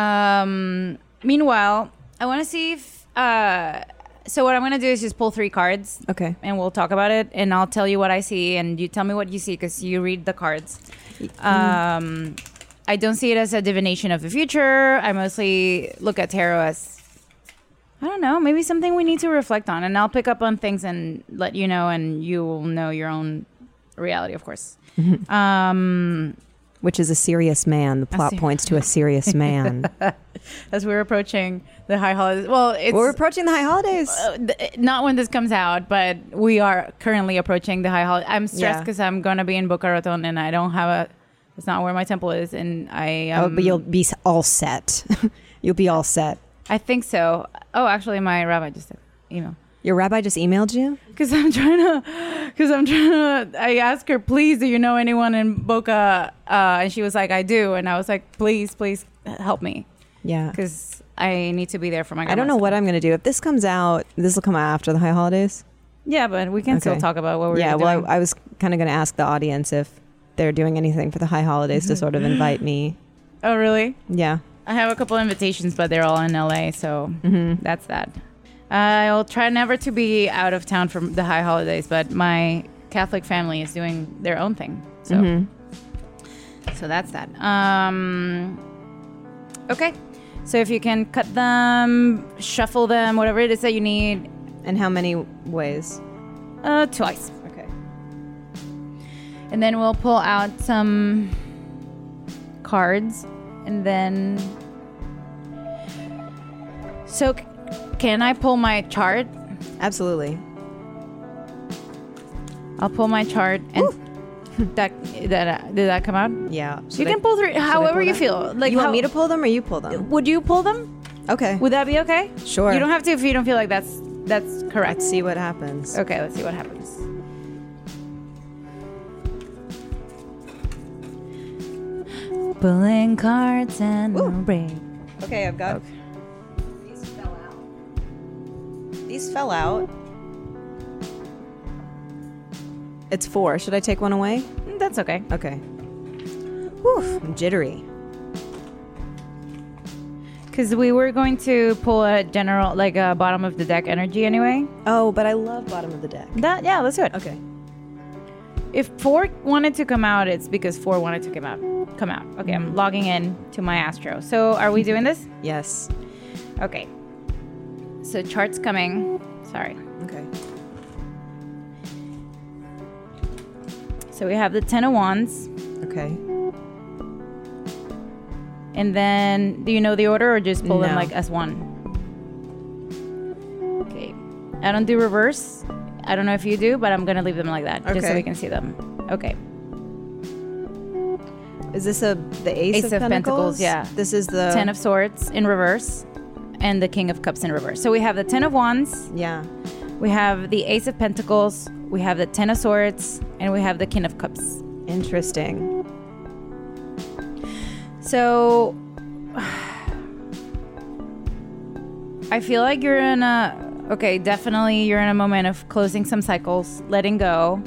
Um, meanwhile, I want to see if. Uh, so what I'm going to do is just pull three cards, Okay. and we'll talk about it, and I'll tell you what I see, and you tell me what you see because you read the cards. Um, I don't see it as a divination of the future. I mostly look at tarot as. I don't know, maybe something we need to reflect on, and I'll pick up on things and let you know, and you will know your own reality, of course. Um, Which is a serious man. The plot ser- points to a serious man. as we're approaching the high holidays. Well, it's We're approaching the high holidays. uh, th- not when this comes out, but we are currently approaching the high holiday. I'm stressed Yeah. because I'm going to be in Boca Raton and I don't have a. It's not where my temple is, and I. Um, oh, but you'll be all set. you'll be all set. I think so. Oh, actually, my rabbi just email. Your rabbi just emailed you? Because I'm trying to, because I'm trying to. I asked her, please, do you know anyone in Boca? Uh, and she was like, I do. And I was like, please, please help me, Yeah. because I need to be there for my. I don't know what I'm going to do. If this comes out, this will come out after the high holidays. Yeah, but we can still talk about what we're yeah, doing. well, I, I was kind of going to ask the audience if they're doing anything for the high holidays to sort of invite me. oh, really? Yeah. I have a couple invitations, but they're all in LA, so Mm-hmm. that's that. I'll try never to be out of town for the high holidays, but my Catholic family is doing their own thing, so Mhm. so that's that. Um, okay, so if you can cut them, shuffle them, whatever it is that you need, And how many ways? uh, twice, Okay. and then we'll pull out some cards, and then. So, can I pull my chart? Absolutely. I'll pull my chart and that that uh, did that come out? Yeah. you can pull through however you feel. Like you want me to pull them or you pull them? Would you pull them? Okay. Would that be okay? Sure. You don't have to if you don't feel like that's that's correct. Let's see what happens. Okay, let's see what happens. Pulling cards and Ooh. break. Okay, I've got. These fell out. It's four. Should I take one away? Mm, That's okay. Okay. Whew, I'm jittery. Because we were going to pull a general, like a bottom of the deck energy anyway. Oh, but I love bottom of the deck. That yeah, let's do it. Okay. If four wanted to come out, it's because four wanted to come out. Come out. Okay, I'm logging in to my Astro. So are we doing this? Yes. Okay. So charts coming. Sorry. Okay. So we have the ten of wands, Okay. and then do you know the order or just pull them like as one? Okay. I don't do reverse. I don't know if you do, but I'm gonna leave them like that just so we can see them. Okay. Is this a the ace, Ace of, of pentacles? Pentacles, yeah. This is the Ten of Swords in reverse, and the King of Cups in reverse. So we have the Ten of Wands, Yeah. we have the Ace of Pentacles, we have the Ten of Swords, and we have the King of Cups. Interesting. So I feel like you're in a okay, definitely you're in a moment of closing some cycles, letting go.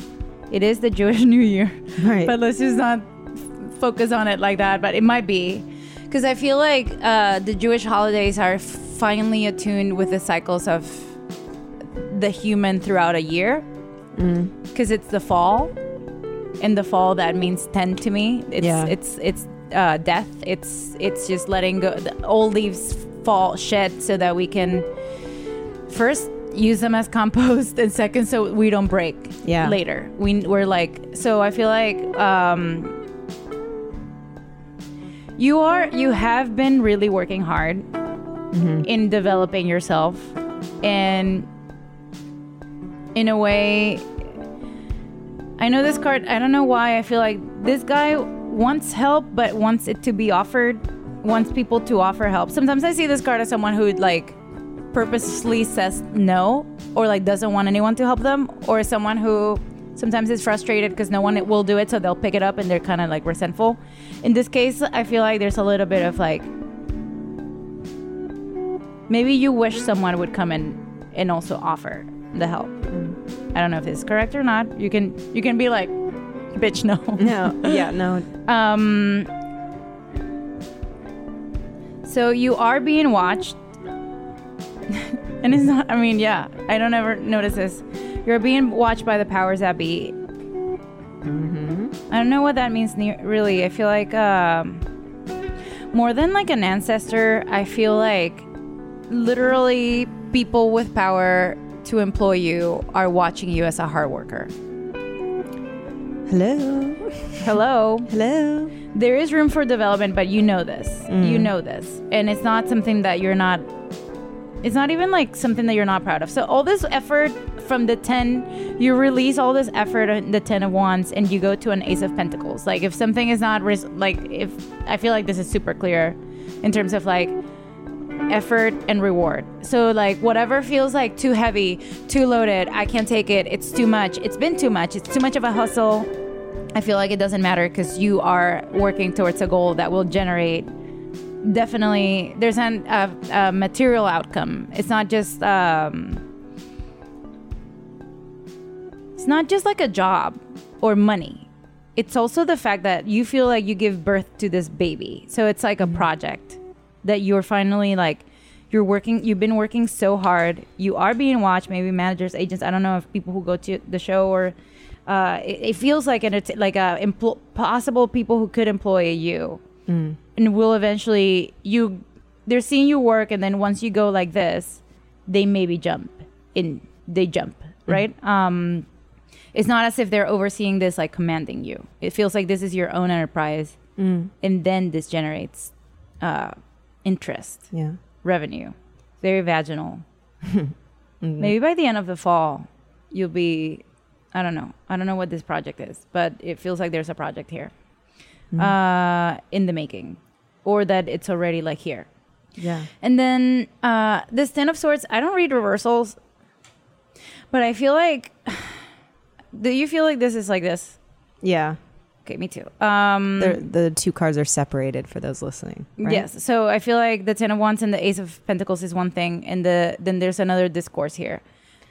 It is the Jewish New Year. Right. But let's just not f- focus on it like that, but it might be. Because I feel like uh, the Jewish holidays are finally attuned with the cycles of the human throughout a year. Because it's the fall. In the fall, that means 10 to me. It's, Yeah. it's, it's uh, death. It's, it's just letting go. The old leaves fall, shed, so that we can first use them as compost and second so we don't break Yeah. later we, we're like so i feel like um you are you have been really working hard mm-hmm. in developing yourself and in a way i know this card i don't know why i feel like this guy wants help but wants it to be offered wants people to offer help. Sometimes i see this card as someone who like purposely says no or like doesn't want anyone to help them or someone who sometimes is frustrated because no one will do it so they'll pick it up and they're kind of like resentful in this case i feel like there's a little bit of like maybe you wish someone would come in and also offer the help i don't know if this is correct or not you can you can be like bitch no No. Yeah. No. um so you are being watched and it's not i mean yeah i don't ever notice this you're being watched by the powers that be. I don't know what that means really. I feel like um more than like an ancestor i feel like literally people with power to employ you are watching you as a hard worker. Hello. hello? Hello. there is room for development but you know this. You know this. And it's not something that you're not it's not even like something that you're not proud of so all this effort from the 10 you release all this effort on the 10 of wands and you go to an ace of pentacles like if something is not res- like if i feel like this is super clear in terms of like effort and reward. So like whatever feels like too heavy, too loaded, I can't take it. It's too much. It's been too much. It's too much of a hustle. I feel like it doesn't matter because you are working towards a goal that will generate definitely there's an a, a material outcome. It's not just um it's not just like a job or money. It's also the fact that you feel like you give birth to this baby. So it's like a project that you're finally like you're working you've been working so hard. You are being watched maybe managers agents. I don't know if people who go to the show or uh, it, it feels like an it's like a empl- possible people who could employ you and will eventually you they're seeing you work and then once you go like this they maybe jump in they jump right? Um it's not as if they're overseeing this like commanding you. It feels like this is your own enterprise and then this generates uh interest Yeah. revenue. Very vaginal. Maybe by the end of the fall you'll be i don't know. I don't know what this project is but it feels like there's a project here. Uh in the making or that it's already like here Yeah. and then uh this ten of swords i don't read reversals but i feel like do you feel like this is like this Yeah. okay me too um They're, the two cards are separated for those listening. right? Yes. So I feel like the Ten of Wands and the Ace of Pentacles is one thing, and the then there's another discourse here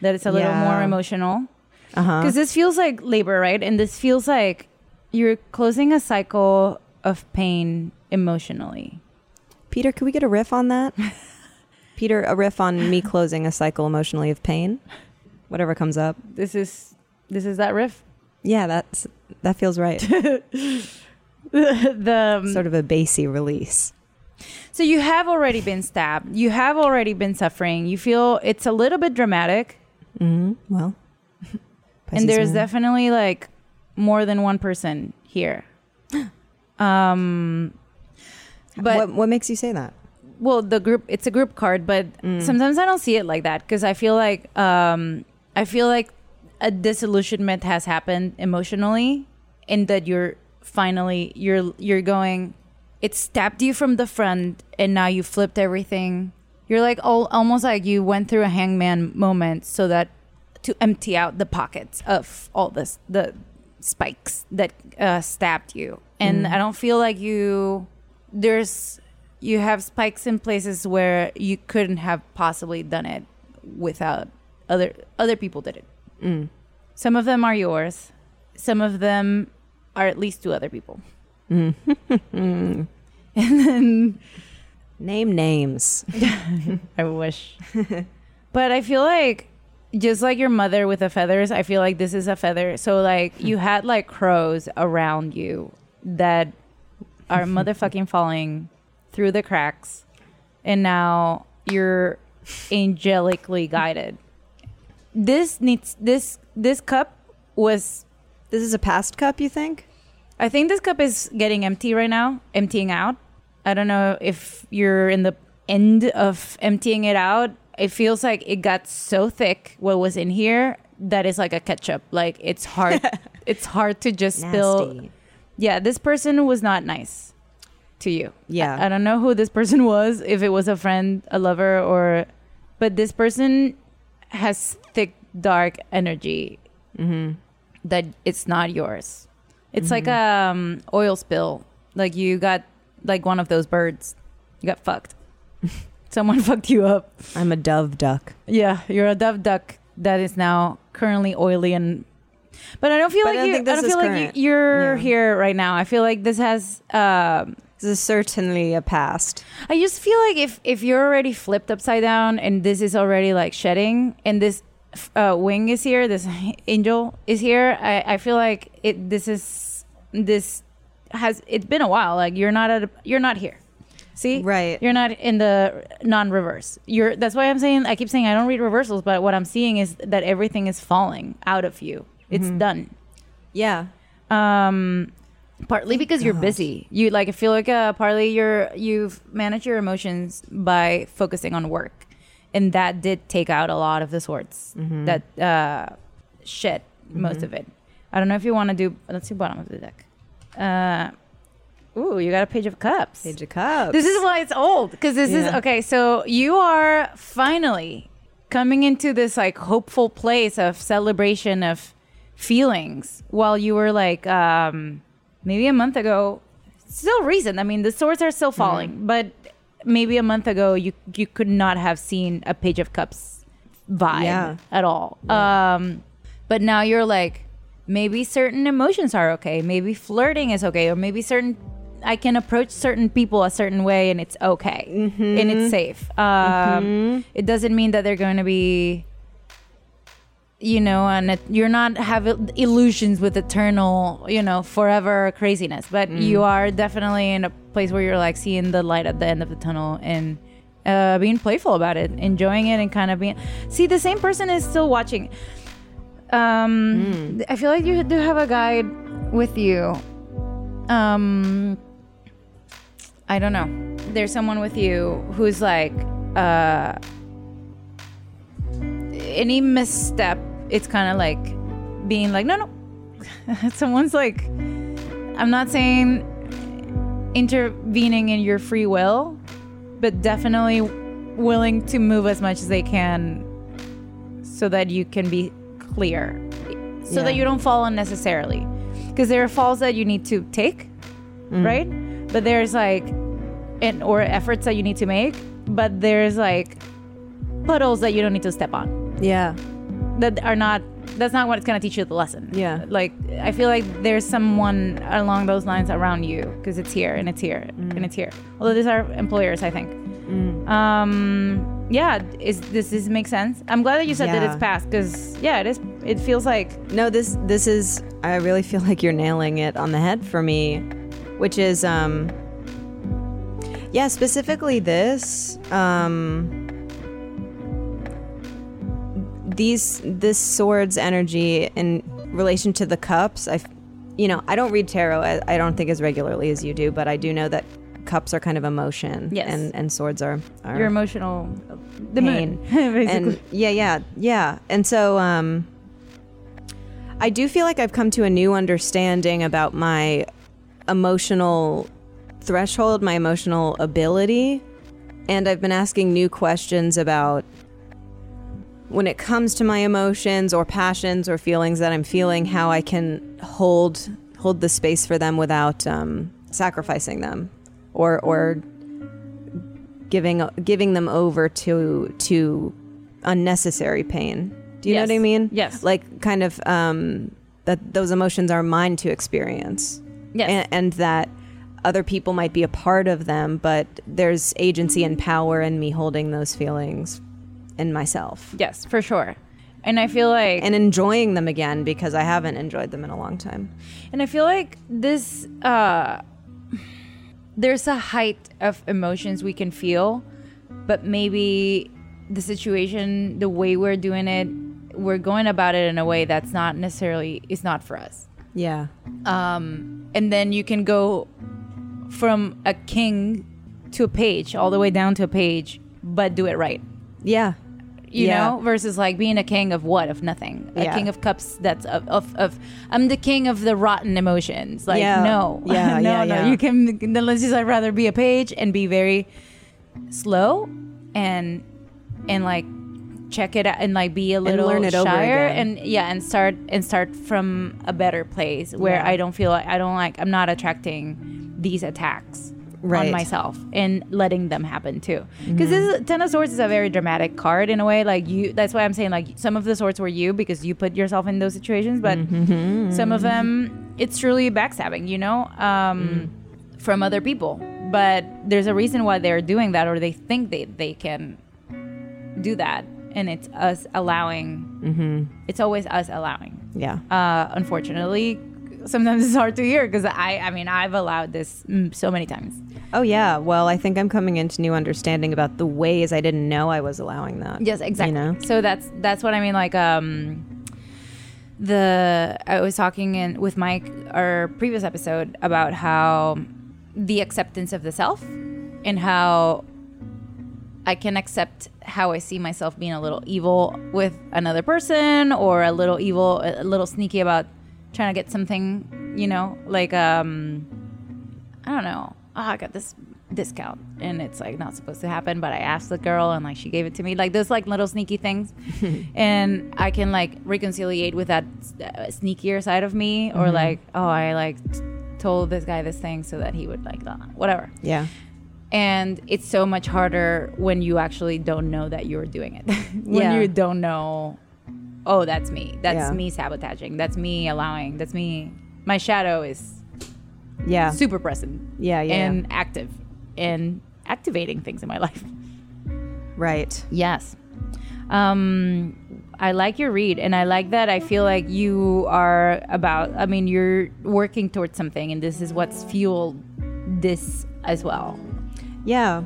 that it's a little more emotional because this feels like labor, right? And this feels like you're closing a cycle of pain emotionally. Peter, could we get a riff on that? Peter, a riff on me closing a cycle emotionally of pain. Whatever comes up. This is this is that riff. Yeah, that's that feels right. the um, sort of a bassy release. so you have already been stabbed. You have already been suffering. You feel it's a little bit dramatic, hmm Well, Pisces and there's moon. definitely like more than one person here. Um, but what what makes you say that? well, the group it's a group card, but sometimes I don't see it like that because I feel like um, I feel like a disillusionment has happened emotionally, and that you're finally you're you're going. It stabbed you from the front, and now you flipped everything. You're like all, almost like you went through a hangman moment, so that to empty out the pockets of all this the spikes that uh, stabbed you, and I don't feel like you there's you have spikes in places where you couldn't have possibly done it without other other people did it. Mm. Some of them are yours. Some of them are at least two other people. Mm. and then Name names. I wish. but I feel like just like your mother with the feathers, I feel like this is a feather. So like you had like crows around you that are motherfucking falling through the cracks and now you're angelically guided. This needs this this cup was This is a past cup, you think? I think this cup is getting empty right now, emptying out. I don't know if you're in the end of emptying it out. It feels like it got so thick what was in here that it's like a ketchup. Like it's hard it's hard to just spill. Nasty. Yeah, this person was not nice to you. Yeah. I, I don't know who this person was, if it was a friend, a lover or but this person has thick dark energy that it's not yours. It's like a um, oil spill. Like you got like one of those birds. You got fucked. Someone fucked you up. I'm a dove duck. Yeah, you're a dove duck that is now currently oily and. But I don't feel But I like don't you. I don't feel like current. you, you're Yeah. here right now. I feel like this has. Um, This is certainly a past. I just feel like if if you're already flipped upside down and this is already like shedding and this uh, wing is here, this angel is here, I, I feel like it. This is this has it's been a while. Like you're not at a, you're not here. See, Right. You're not in the non-reverse. You're. That's why I'm saying. I keep saying I don't read reversals, but what I'm seeing is that everything is falling out of you. It's done. Yeah. um partly because you're busy. You like I feel like uh partly you're you've managed your emotions by focusing on work. And that did take out a lot of the swords that uh shit most of it. I don't know if you want to do let's see bottom of the deck. Uh Ooh, you got a page of cups. Page of Cups. This is why it's old because this is okay. So you are finally coming into this like hopeful place of celebration of feelings while you were like um maybe a month ago. Still recent. I mean the swords are still falling. But maybe a month ago you you could not have seen a page of cups vibe Yeah. at all. Um but now you're like maybe certain emotions are okay. Maybe flirting is okay. Or maybe certain i can approach certain people a certain way and it's okay. And it's safe. Um it doesn't mean that they're going to be you know and it, you're not have illusions with eternal you know forever craziness but you are definitely in a place where you're like seeing the light at the end of the tunnel and uh, being playful about it enjoying it and kind of being see the same person is still watching. Um i feel like you do have a guide with you. Um i don't know. There's someone with you who's like uh any misstep, it's kind of like being like, no, no. Someone's like, I'm not saying intervening in your free will, but definitely willing to move as much as they can so that you can be clear, so that you don't fall unnecessarily. Because there are falls that you need to take, mm. right? But there's like, and or efforts that you need to make, but there's like puddles that you don't need to step on yeah. That are not that's not what's going to teach you the lesson. Yeah. like i feel like there's someone along those lines around you because it's here and it's here Mm. and it's here. Although these are employers i think. Um yeah is does this make sense? I'm glad that you said that it's past because yeah it is it feels like No, this this is I really feel like you're nailing it on the head for me, which is um yeah, specifically this um these this sword's energy in relation to the cups. I, you know, I don't read tarot I, I don't think as regularly as you do, but I do know that cups are kind of emotion Yes. and and swords are, are your emotional the pain. moon basically and yeah, yeah, yeah. And so um I do feel like I've come to a new understanding about my emotional threshold, my emotional ability, and I've been asking new questions about when it comes to my emotions or passions or feelings that I'm feeling, how I can hold hold the space for them without um, sacrificing them or or giving giving them over to to unnecessary pain. Do you know what I mean? Yes. Like kind of um, that those emotions are mine to experience. Yes. And, and that other people might be a part of them, but there's agency and power in me holding those feelings in myself yes for sure and i feel like and enjoying them again because I haven't enjoyed them in a long time. And I feel like this, uh, there's a height of emotions we can feel, but maybe the situation, the way we're doing it, we're going about it in a way that's not necessarily, is not for us. Yeah. Um, and then you can go from a king to a page, all the way down to a page, but do it right Yeah. you Yeah. know versus like being a king of what of nothing a Yeah. king of cups that's of, of, of i'm the king of the rotten emotions like Yeah. no Yeah, no yeah, no yeah. you can then let's just i'd rather be a page and be very slow and and like check it out and like be a little learn it over shyer and yeah and start and start from a better place where Yeah. i don't feel like i don't like i'm not attracting these attacks on myself and letting them happen too. Because this is, ten of swords is a very dramatic card in a way like you that's why i'm saying like some of the swords were you because you put yourself in those situations but some of them it's truly backstabbing you know um, from other people. But there's a reason why they're doing that or they think they, they can do that. And it's us allowing it's always us allowing. Yeah. uh, unfortunately sometimes it's hard to hear because i i mean i've allowed this mm, so many times Oh yeah. Well, I think I'm coming into new understanding about the ways I didn't know I was allowing that. Yes, exactly. You know? So that's that's what I mean. Like um, the I was talking in with Mike our previous episode about how the acceptance of the self and how I can accept how I see myself being a little evil with another person or a little evil, a little sneaky about trying to get something. You know, like um. I don't know. Oh, I got this discount, and it's like not supposed to happen. But I asked the girl, and like she gave it to me. Like those like little sneaky things, and I can like reconciliate with that uh, sneakier side of me, or like oh, I like t- told this guy this thing so that he would like uh, whatever. Yeah. And it's so much harder when you actually don't know that you're doing it. when Yeah. you don't know, oh, that's me. That's Yeah. me sabotaging. That's me allowing. That's me. My shadow is Yeah. super present Yeah, yeah, and active and activating things in my life. Right. Yes. Um, I like your read, and I like that. I feel like you are about. I mean, you're working towards something, and this is what's fueled this as well. Yeah.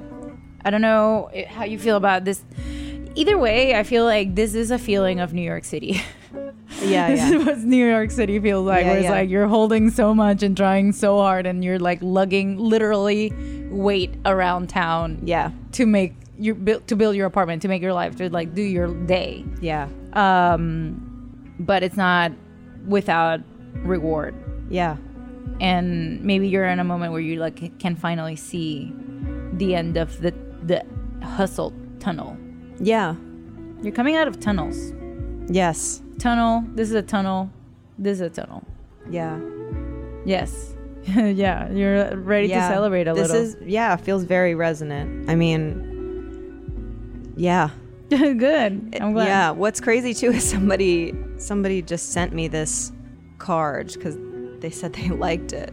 I don't know how you feel about this. Either way, I feel like this is a feeling of New York City. Yeah, this yeah. is what New York City feels like. Yeah, where it's yeah. like you're holding so much and trying so hard, and you're like lugging literally weight around town. Yeah. To make your build to build your apartment, to make your life, to like do your day. Yeah. Um, but it's not without reward. Yeah. And maybe you're in a moment where you like can finally see the end of the the hustle tunnel. Yeah. You're coming out of tunnels. Yes. Tunnel. This is a tunnel. This is a tunnel. Yeah. Yes. yeah. You're ready yeah. to celebrate a this little. is yeah, feels very resonant. I mean Yeah. good. I'm glad. Yeah, what's crazy too is somebody somebody just sent me this card cuz they said they liked it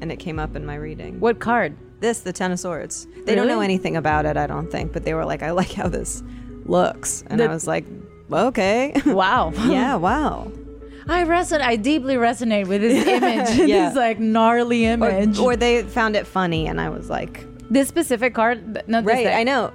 and it came up in my reading. What card? This the 10 of swords. They don't know anything about it, I don't think, but they were like I like how this looks. And I was like, "Okay." Wow. yeah, wow. I resonate. I deeply resonate with this image. Yeah. this like gnarly image. or they found it funny and I was like, this specific card. Not this "Right, deck. I know."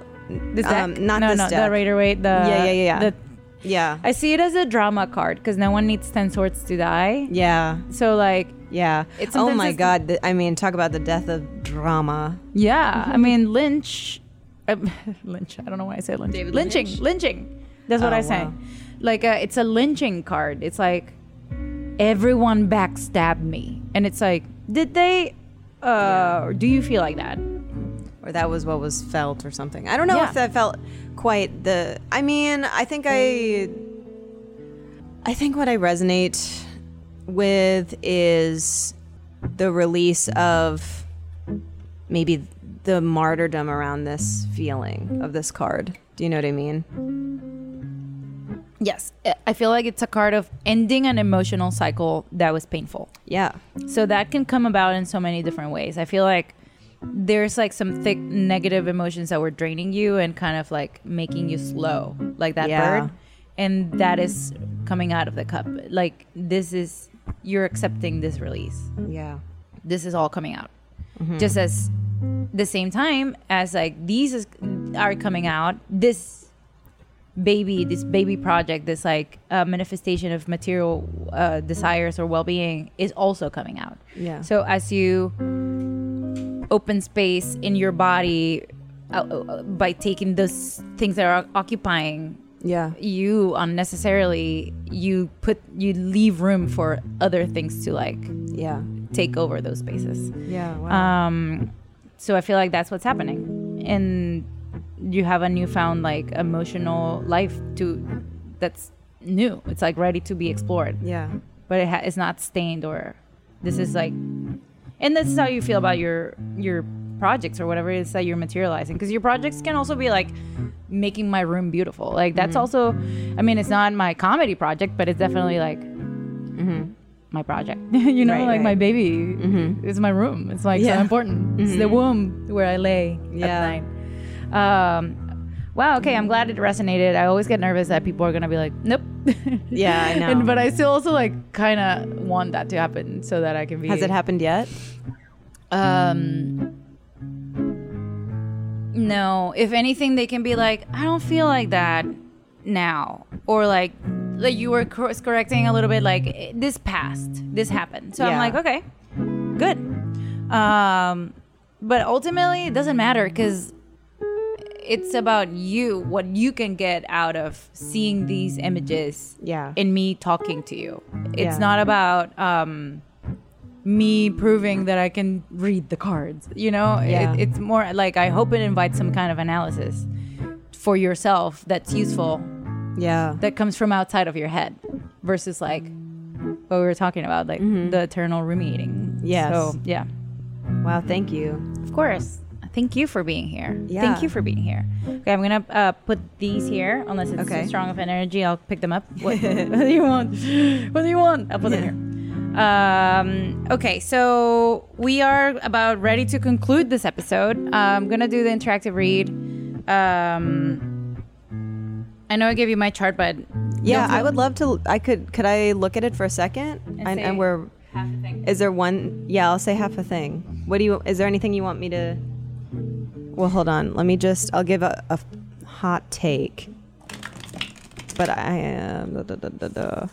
This deck. Um, not no, this no, deck. the Rider-Waite. The Yeah, yeah, yeah, yeah. The, Yeah. I see it as a drama card because no one needs ten swords to die. yeah. So like, Yeah. It's oh my it's- god, th- I mean, talk about the death of drama. yeah. Mm-hmm. I mean, Lynch. Um, Lynch. I don't know why I say Lynch. David lynching. Lynch? Lynching. That's what Oh, I say. wow. Like, uh, it's a lynching card. It's like everyone backstabbed me, and it's like, did they? Uh, or do you feel like that? or that was what was felt or something. I don't know Yeah. if that felt quite the I mean, I think I I think what I resonate with is the release of maybe the martyrdom around this feeling of this card. Do you know what I mean? Yes, I- feel like it's a card of ending an emotional cycle that was painful. Yeah. So that can come about in so many different ways. I feel like there's like some thick negative emotions that were draining you and kind of like making you slow, like that Yeah. bird. And that is coming out of the cup. Like this is you're accepting this release. Yeah. This is all coming out. Just as the same time as like these is, are coming out, this baby, this baby project, this like uh, manifestation of material uh, desires or well-being is also coming out. Yeah. So as you open space in your body uh, uh, by taking those things that are occupying Yeah. you unnecessarily, you put you leave room for other things to like Yeah. take over those spaces. Yeah. Wow. Um, so I feel like that's what's happening, and you have a newfound like emotional life to that's new. It's like ready to be explored, yeah. but it ha- it's not stained or this is like, and this is how you feel about your your projects or whatever it is that you're materializing. Because your projects can also be like making my room beautiful. Like that's also i mean it's not my comedy project but it's definitely like my project. You know Right, like my right. baby it's my room. It's like so Yeah. important. It's the womb where i lay Yeah. at night. Um wow okay i'm glad it resonated. I always get nervous that people are gonna be like nope. Yeah, I know. and, but i still also like kind of want that to happen so that i can be Has it happened yet? um no if anything they can be like i don't feel like that now or like like you were course correcting a little bit like eh, this passed this happened. So i'm like okay good. Um but ultimately it doesn't matter because it's about you what you can get out of seeing these images Yeah. in me talking to you. It's Yeah. not about um me proving that I can read the cards. You know, Yeah. it, it's more like I hope it invites some kind of analysis for yourself that's useful Yeah. that comes from outside of your head versus like what we were talking about, like the eternal ruminating. Yes. So yeah, Wow. Thank you. of course. Thank you for being here. Yeah. Thank you for being here. Okay, I'm gonna uh, put these here. Unless it's Okay. strong of an energy, I'll pick them up. What, what do you want? What do you want? I'll put them here. Um, okay, so we are about ready to conclude this episode. Uh, I'm gonna do the interactive read. Um, I know I gave you my chart, but Yeah, I would love to. I could. Could I look at it for a second? And, say and we're. half the thing. Is there one? Yeah, I'll say half a thing. What do you? Is there anything you want me to? Well, hold on. Let me just. I'll give a, a hot take. But I am. da,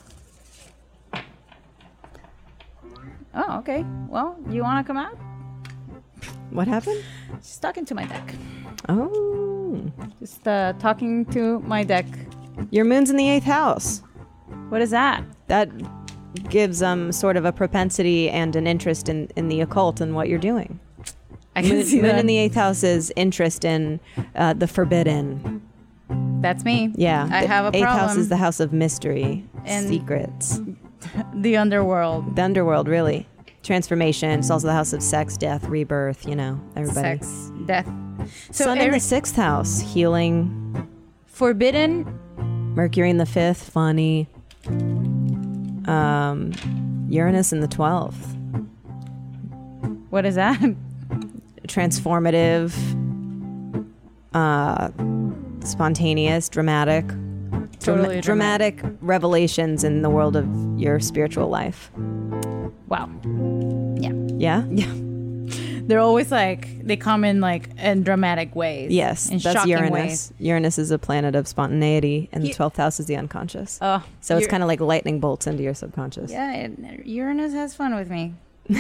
Oh, okay. Well, you want to come out? What happened? Just talking to my deck. Oh, Just uh, talking to my deck. your moon's in the eighth house. What is that? That gives um sort of a propensity and an interest in in the occult and what you're doing. I can Moon, see moon that. in the eighth house is interest in uh, the forbidden. That's me. Yeah, I have a eighth problem. house is the house of mystery, And- secrets, the underworld, the underworld. Really, transformation. It's also the house of sex, death, rebirth. You know, everybody. sex, death. So Sun in the sixth house, healing. forbidden. Mercury in the fifth, funny. Um, Uranus in the twelfth, What is that? transformative, uh, spontaneous, dramatic. Totally dramatic revelations in the world of your spiritual life. Wow. Yeah. Yeah? Yeah. They're always like they come in like in dramatic ways. Yes, In that's shocking Uranus. ways. Uranus is a planet of spontaneity, and the 12th house is the unconscious. Oh, so it's kind of like lightning bolts into your subconscious. Yeah, it, Uranus has fun with me.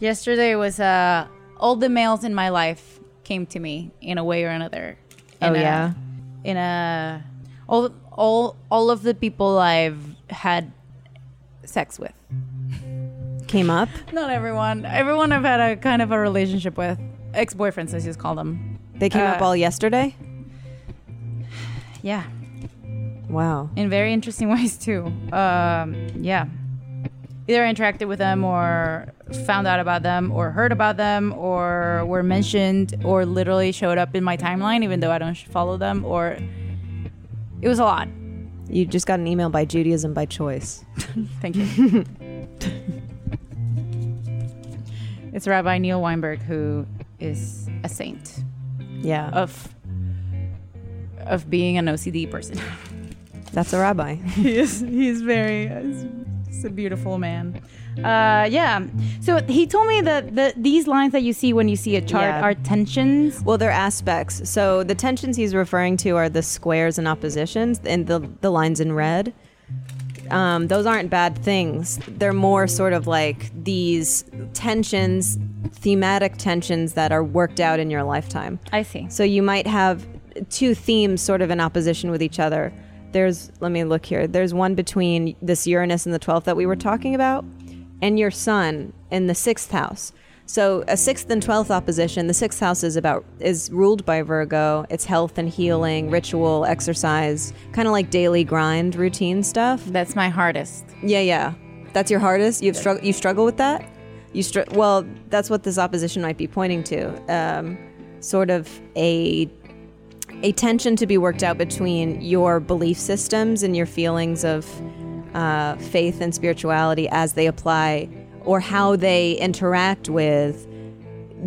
Yesterday was uh all the males in my life came to me in a way or another. Oh, a- yeah? In a all all all of the people I've had sex with. Came up. Not everyone. Everyone I've had a kind of a relationship with. Ex-boyfriends, let's just call them. They came up Uh, all yesterday? Yeah. Wow. in very interesting ways too. Um, yeah, either I interacted with them or found out about them or heard about them or were mentioned or literally showed up in my timeline, even though I don't follow them. Or it was a lot. You just got an email by Judaism by choice. Thank you. it's Rabbi Neal Weinberg who is a saint Yeah. of of being an OCD person. That's a rabbi. he is he's very he's, he's a beautiful man uh yeah so he told me that the these lines that you see when you see a chart Yeah. are tensions Well, they're aspects. So the tensions he's referring to are the squares and oppositions and the, the lines in red. Um, those aren't bad things. They're more sort of like these tensions, thematic tensions that are worked out in your lifetime. i see So you might have two themes sort of in opposition with each other. There's, let me look here. There's one between this Uranus and the 12th that we were talking about and your Sun in the sixth house. So a sixth and 12th opposition, the sixth house is about, is ruled by Virgo. It's health and healing, ritual, exercise, kind of like daily grind, routine stuff. that's my hardest Yeah, yeah. That's your hardest. You've strugg- you struggle with that. You str- well, that's what this opposition might be pointing to. Um, sort of a a tension to be worked out between your belief systems and your feelings of uh, faith and spirituality as they apply, or how they interact with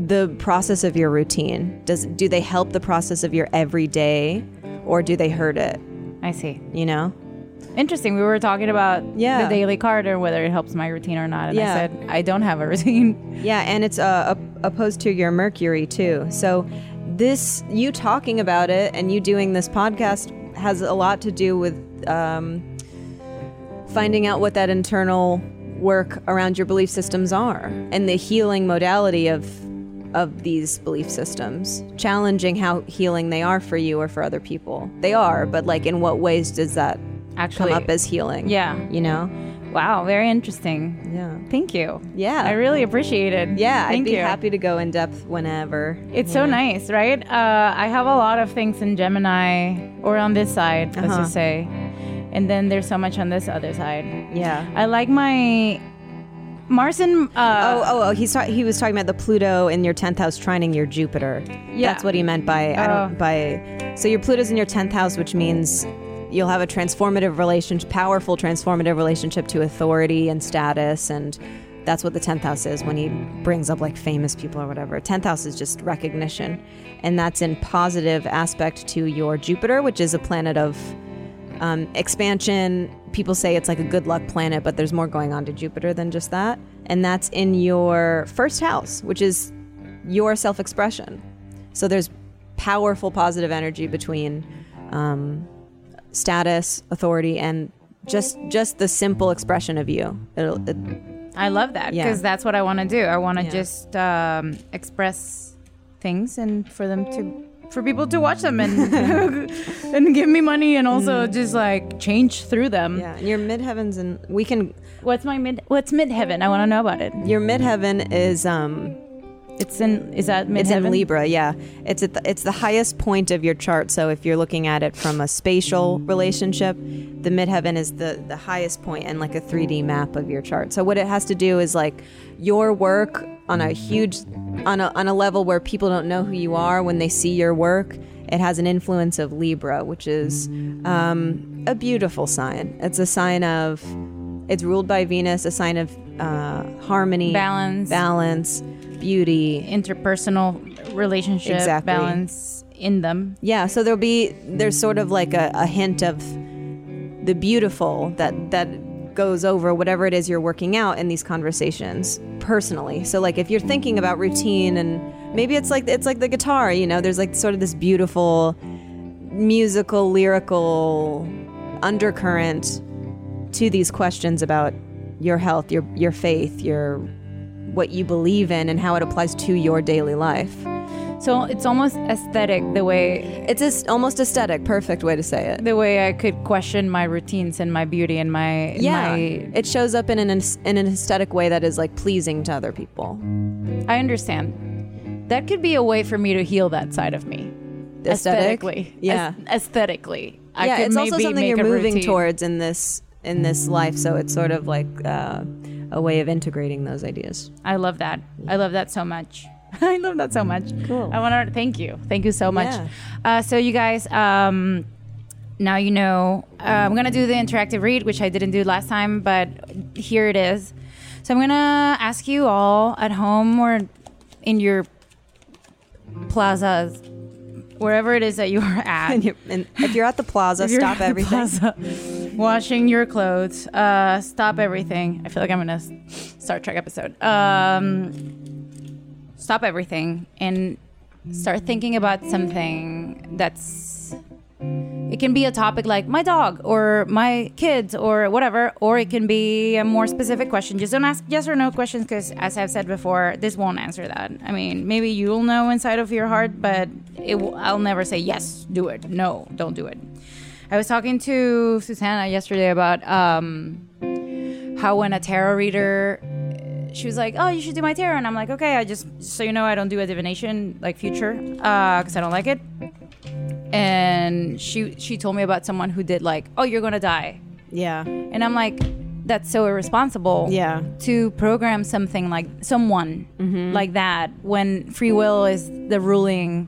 the process of your routine. Does do they help the process of your everyday, or do they hurt it? i see You know. interesting we were talking about Yeah. the daily card or whether it helps my routine or not and Yeah. i said i don't have a routine Yeah, and it's uh, opposed to your Mercury too. So this you talking about it and you doing this podcast has a lot to do with um, finding out what that internal work around your belief systems are and the healing modality of of these belief systems challenging how healing they are for you or for other people they are but like in what ways does that actually come up as healing yeah you know Wow, very interesting. Yeah. Thank you. Yeah. I really appreciate it. Yeah, Thank I'd be you. happy to go in depth whenever. It's so nice, right? Uh, I have a lot of things in Gemini or on this side, let's Uh-huh. just say. And then there's so much on this other side. Yeah. I like my Mars and uh, Oh, oh, oh! He's ta- he was talking about the Pluto in your tenth house trining your Jupiter. Yeah. that's what he meant by I Oh. don't by. So your Pluto's in your tenth house, which means you'll have a transformative relationship, powerful transformative relationship to authority and status, and that's what the tenth house is when he brings up like famous people or whatever. Tenth house is just recognition, and that's in positive aspect to your Jupiter, which is a planet of um, expansion. People say it's like a good luck planet, but there's more going on to Jupiter than just that. And that's in your first house, which is your self expression. So there's powerful positive energy between um, status, authority, and just just the simple expression of you. It'll, it, I love that Yeah. because that's what I want to do. I want to Yeah. just um, express things and for them to for people to watch them and and give me money and also just like change through them. Mm. yeah, and your midheavens, and we can. What's my mid? What's midheaven? I want to know about it. Your midheaven is um, It's in. Is that midheaven? It's in Libra, yeah. It's at the, it's the highest point of your chart. So if you're looking at it from a spatial relationship, the midheaven is the the highest point and like a 3D map of your chart. So what it has to do is like your work on a huge on a on a level where people don't know who you are when they see your work. It has an influence of Libra, which is um, a beautiful sign. It's a sign of it's ruled by Venus, a sign of uh, harmony, Balance. balance, beauty, interpersonal relationship Exactly. balance in them. Yeah, so there'll be there's sort of like a, a hint of the beautiful that that goes over whatever it is you're working out in these conversations personally. So like if you're thinking about routine and maybe it's like it's like the guitar, you know, there's like sort of this beautiful musical lyrical undercurrent to these questions about your health, your your faith, your what you believe in and how it applies to your daily life. So it's almost aesthetic the way It's just almost aesthetic, perfect way to say it. the way I could question my routines and my beauty and my Yeah, my it shows up in an in an aesthetic way that is like pleasing to other people. I understand. That could be a way for me to heal that side of me. Aesthetic? Aesthetically. Yeah. Aes- aesthetically. I yeah, could it's also something you're moving routine. towards in this in this life. So it's sort of like uh, a way of integrating those ideas. I love that. I love that so much. I love that so much. Cool. I want to thank you. Thank you so much. Yeah. Uh, so you guys, um, now you know. Uh, I'm gonna do the interactive read, which I didn't do last time, but here it is. So I'm gonna ask you all at home or in your plazas, wherever it is that you are at. And, you and if you're at the plaza, stop everything. plaza, washing your clothes. Uh, stop everything. I feel like I'm in a Star Trek episode. Um, stop everything and start thinking about something that's. It can be a topic like my dog or my kids or whatever, or it can be a more specific question. Just don't ask yes or no questions because, as I've said before, this won't answer that. I mean, maybe you'll know inside of your heart, but it I'll never say yes, do it. No, don't do it. I was talking to Susanna yesterday about um, how when a tarot reader, she was like, "Oh, you should do my tarot," and I'm like, "Okay." I just so you know, I don't do a divination like future because I don't like it. And she she told me about someone who did like, "Oh, you're gonna die," Yeah, and I'm like, "That's so irresponsible." yeah, To program something like someone like that when free will is the ruling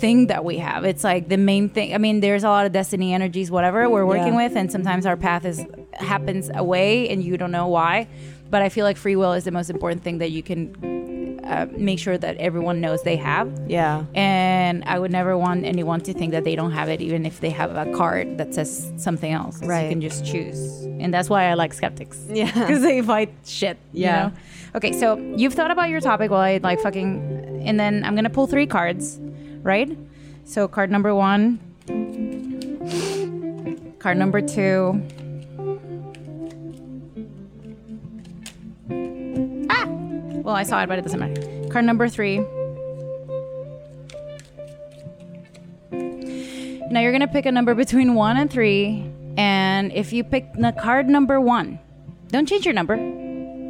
thing that we have. It's like the main thing. I mean, there's a lot of destiny energies, whatever we're working Yeah. with, and sometimes our path is happens away, and you don't know why. But I feel like free will is the most important thing that you can uh, make sure that everyone knows they have. yeah. And I would never want anyone to think that they don't have it, even if they have a card that says something else. Right. You can just choose, and that's why I like skeptics. Yeah. because they fight shit. you Yeah. know? Okay, so you've thought about your topic while I like fucking, and then I'm gonna pull three cards, right? So card number one, card number two. Ah! Well, I saw it, but it doesn't matter. Card number three. Now you're gonna pick a number between one and three, And if you pick the card number one, don't change your number.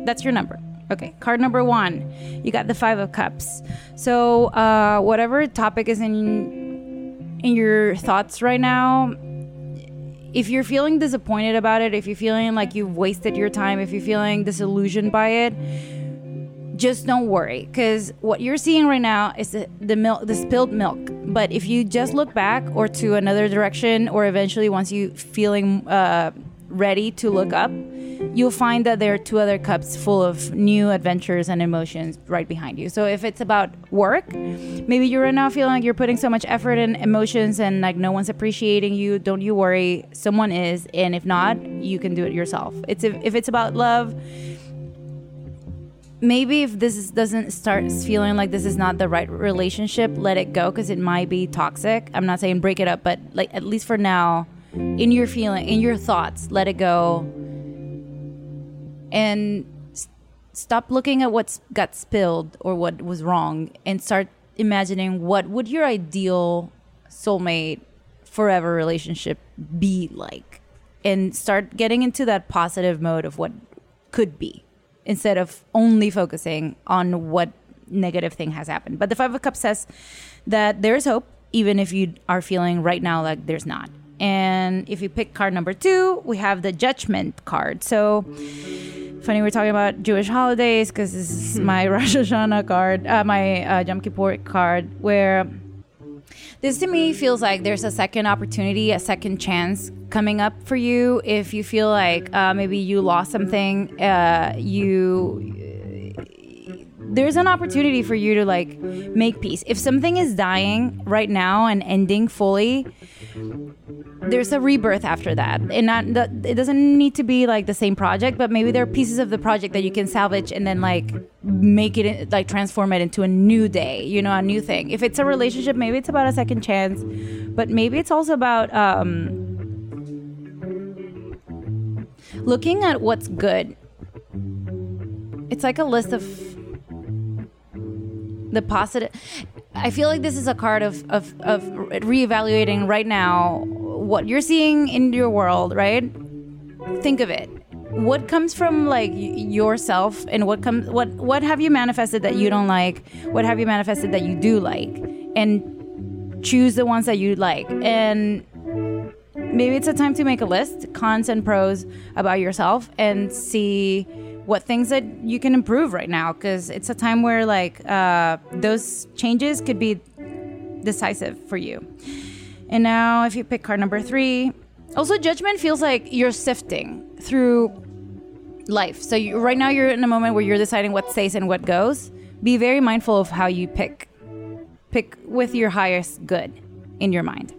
That's your number. Okay, card number one, you got the Five of Cups. So, uh, whatever topic is in in your thoughts right now, if you're feeling disappointed about it, if you're feeling like you've wasted your time, if you're feeling disillusioned by it, just don't worry because what you're seeing right now is the, the milk the spilled milk but if you just look back or to another direction or eventually once you feeling uh, ready to look up you'll find that there are two other cups full of new adventures and emotions right behind you. So if it's about work maybe you're right now feeling like you're putting so much effort and emotions and like no one's appreciating you don't you worry someone is and if not you can do it yourself. It's if, if it's about love maybe if this is, doesn't start feeling like this is not the right relationship, let it go because it might be toxic. I'm not saying break it up, but like at least for now, in your feeling, in your thoughts, let it go, and stop looking at what's got spilled or what was wrong, and start imagining what would your ideal soulmate forever relationship be like, and start getting into that positive mode of what could be instead of only focusing on what negative thing has happened. But the Five of Cups says that there's hope, even if you are feeling right now like there's not. And if you pick card number two, we have the Judgment card. So, funny we're talking about Jewish holidays because this is my Rosh Hashanah card, uh, my uh, Yom Kippur card, where this to me feels like there's a second opportunity, a second chance coming up for you if you feel like uh, maybe you lost something. Uh, you there's an opportunity for you to like make peace. If something is dying right now and ending fully, there's a rebirth after that. And not it doesn't need to be like the same project but maybe there are pieces of the project that you can salvage and then like make it like transform it into a new day you know a new thing. If it's a relationship maybe it's about a second chance but maybe it's also about um looking at what's good. It's like a list of the positive i feel like this is a card of, of, of reevaluating right now what you're seeing in your world right? Think of it. What comes from like yourself and what comes what what have you manifested that you don't like? What have you manifested that you do like? And choose the ones that you like. And maybe it's a time to make a list cons and pros about yourself and see what things that you can improve right now because it's a time where like uh, those changes could be decisive for you. And now if you pick card number three also judgment feels like you're sifting through life. So you, right now you're in a moment where you're deciding what stays and what goes. Be very mindful of how you pick pick with your highest good in your mind.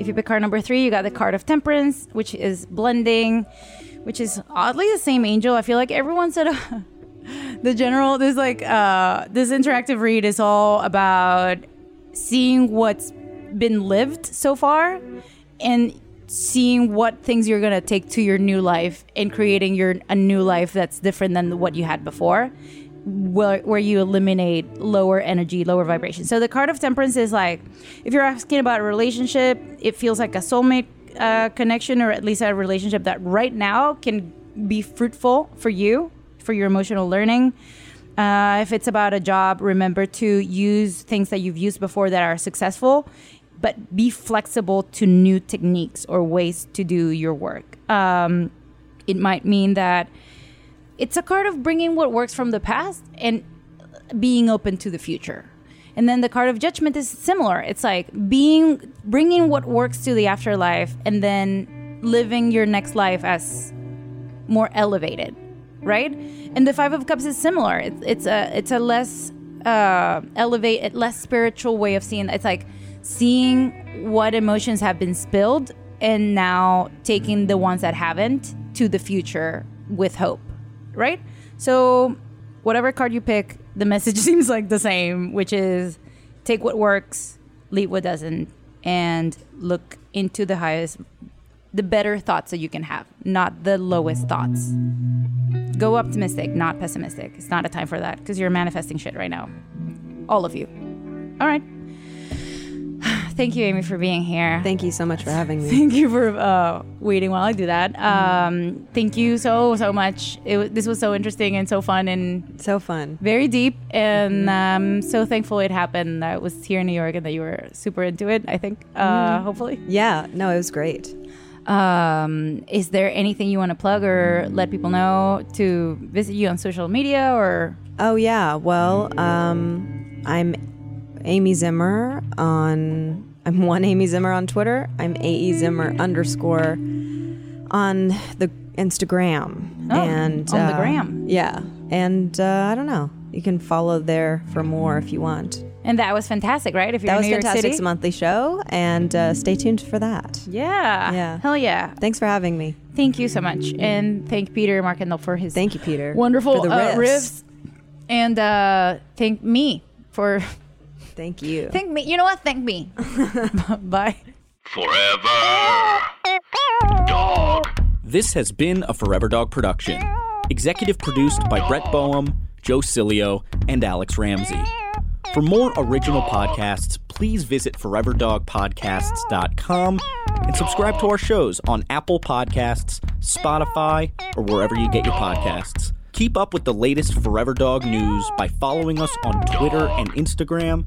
If you pick card number three, you got the card of temperance, which is blending, which is oddly the same angel. I feel like everyone said the general. This like uh, this interactive read is all about seeing what's been lived so far and seeing what things you're gonna take to your new life and creating your a new life that's different than what you had before where, where you eliminate lower energy, lower vibration. So the card of temperance is like, if you're asking about a relationship, it feels like a soulmate uh, connection, or at least a relationship that right now can be fruitful for you, for your emotional learning. Uh, if it's about a job, remember to use things that you've used before that are successful, but be flexible to new techniques or ways to do your work. Um, it might mean that it's a card of bringing what works from the past and being open to the future. And then the card of judgment is similar. It's like being bringing what works to the afterlife and then living your next life as more elevated, right? And the 5 of cups is similar. It's, it's a it's a less uh elevate less spiritual way of seeing it's like seeing what emotions have been spilled and now taking the ones that haven't to the future with hope right? So, whatever card you pick, the message seems like the same, which is take what works, leave what doesn't, and look into the highest, the better thoughts that you can have, not the lowest thoughts. Go optimistic, not pessimistic. It's not a time for that because you're manifesting shit right now. All of you. All right. Thank you, Amy, for being here. Thank you so much for having me. Thank you for uh, waiting while I do that. Um, thank you so so much. It, this was so interesting and so fun and So fun. very deep. And um, so thankful it happened. That I was here in New York and that you were super into it. I think, uh, hopefully. Yeah, no, it was great. Um, is there anything you want to plug or let people know to visit you on social media or? Oh yeah. Well, um, I'm Amy Zimmer on. I'm one Amy Zimmer on Twitter. I'm AE Zimmer underscore on the Instagram. Oh, and on the uh, gram. Yeah, and uh, I don't know. You can follow there for more if you want. And that was fantastic, right? If you're That was New York fantastic. City. It's a monthly show, and uh, stay tuned for that. Yeah. Yeah. Hell yeah. Thanks for having me. Thank you so much. And thank Peter Markendall for his Thank you, Peter. wonderful for the uh, riffs. riffs. And uh, thank me for Thank you. thank me. You know what? Thank me. Bye. Forever. Dog. This has been a Forever Dog production. Executive produced by Brett Boehm, Joe Cilio, and Alex Ramsey. For more original podcasts, please visit foreverdogpodcasts.com and subscribe to our shows on Apple Podcasts, Spotify, or wherever you get your podcasts. Keep up with the latest Forever Dog news by following us on Twitter and Instagram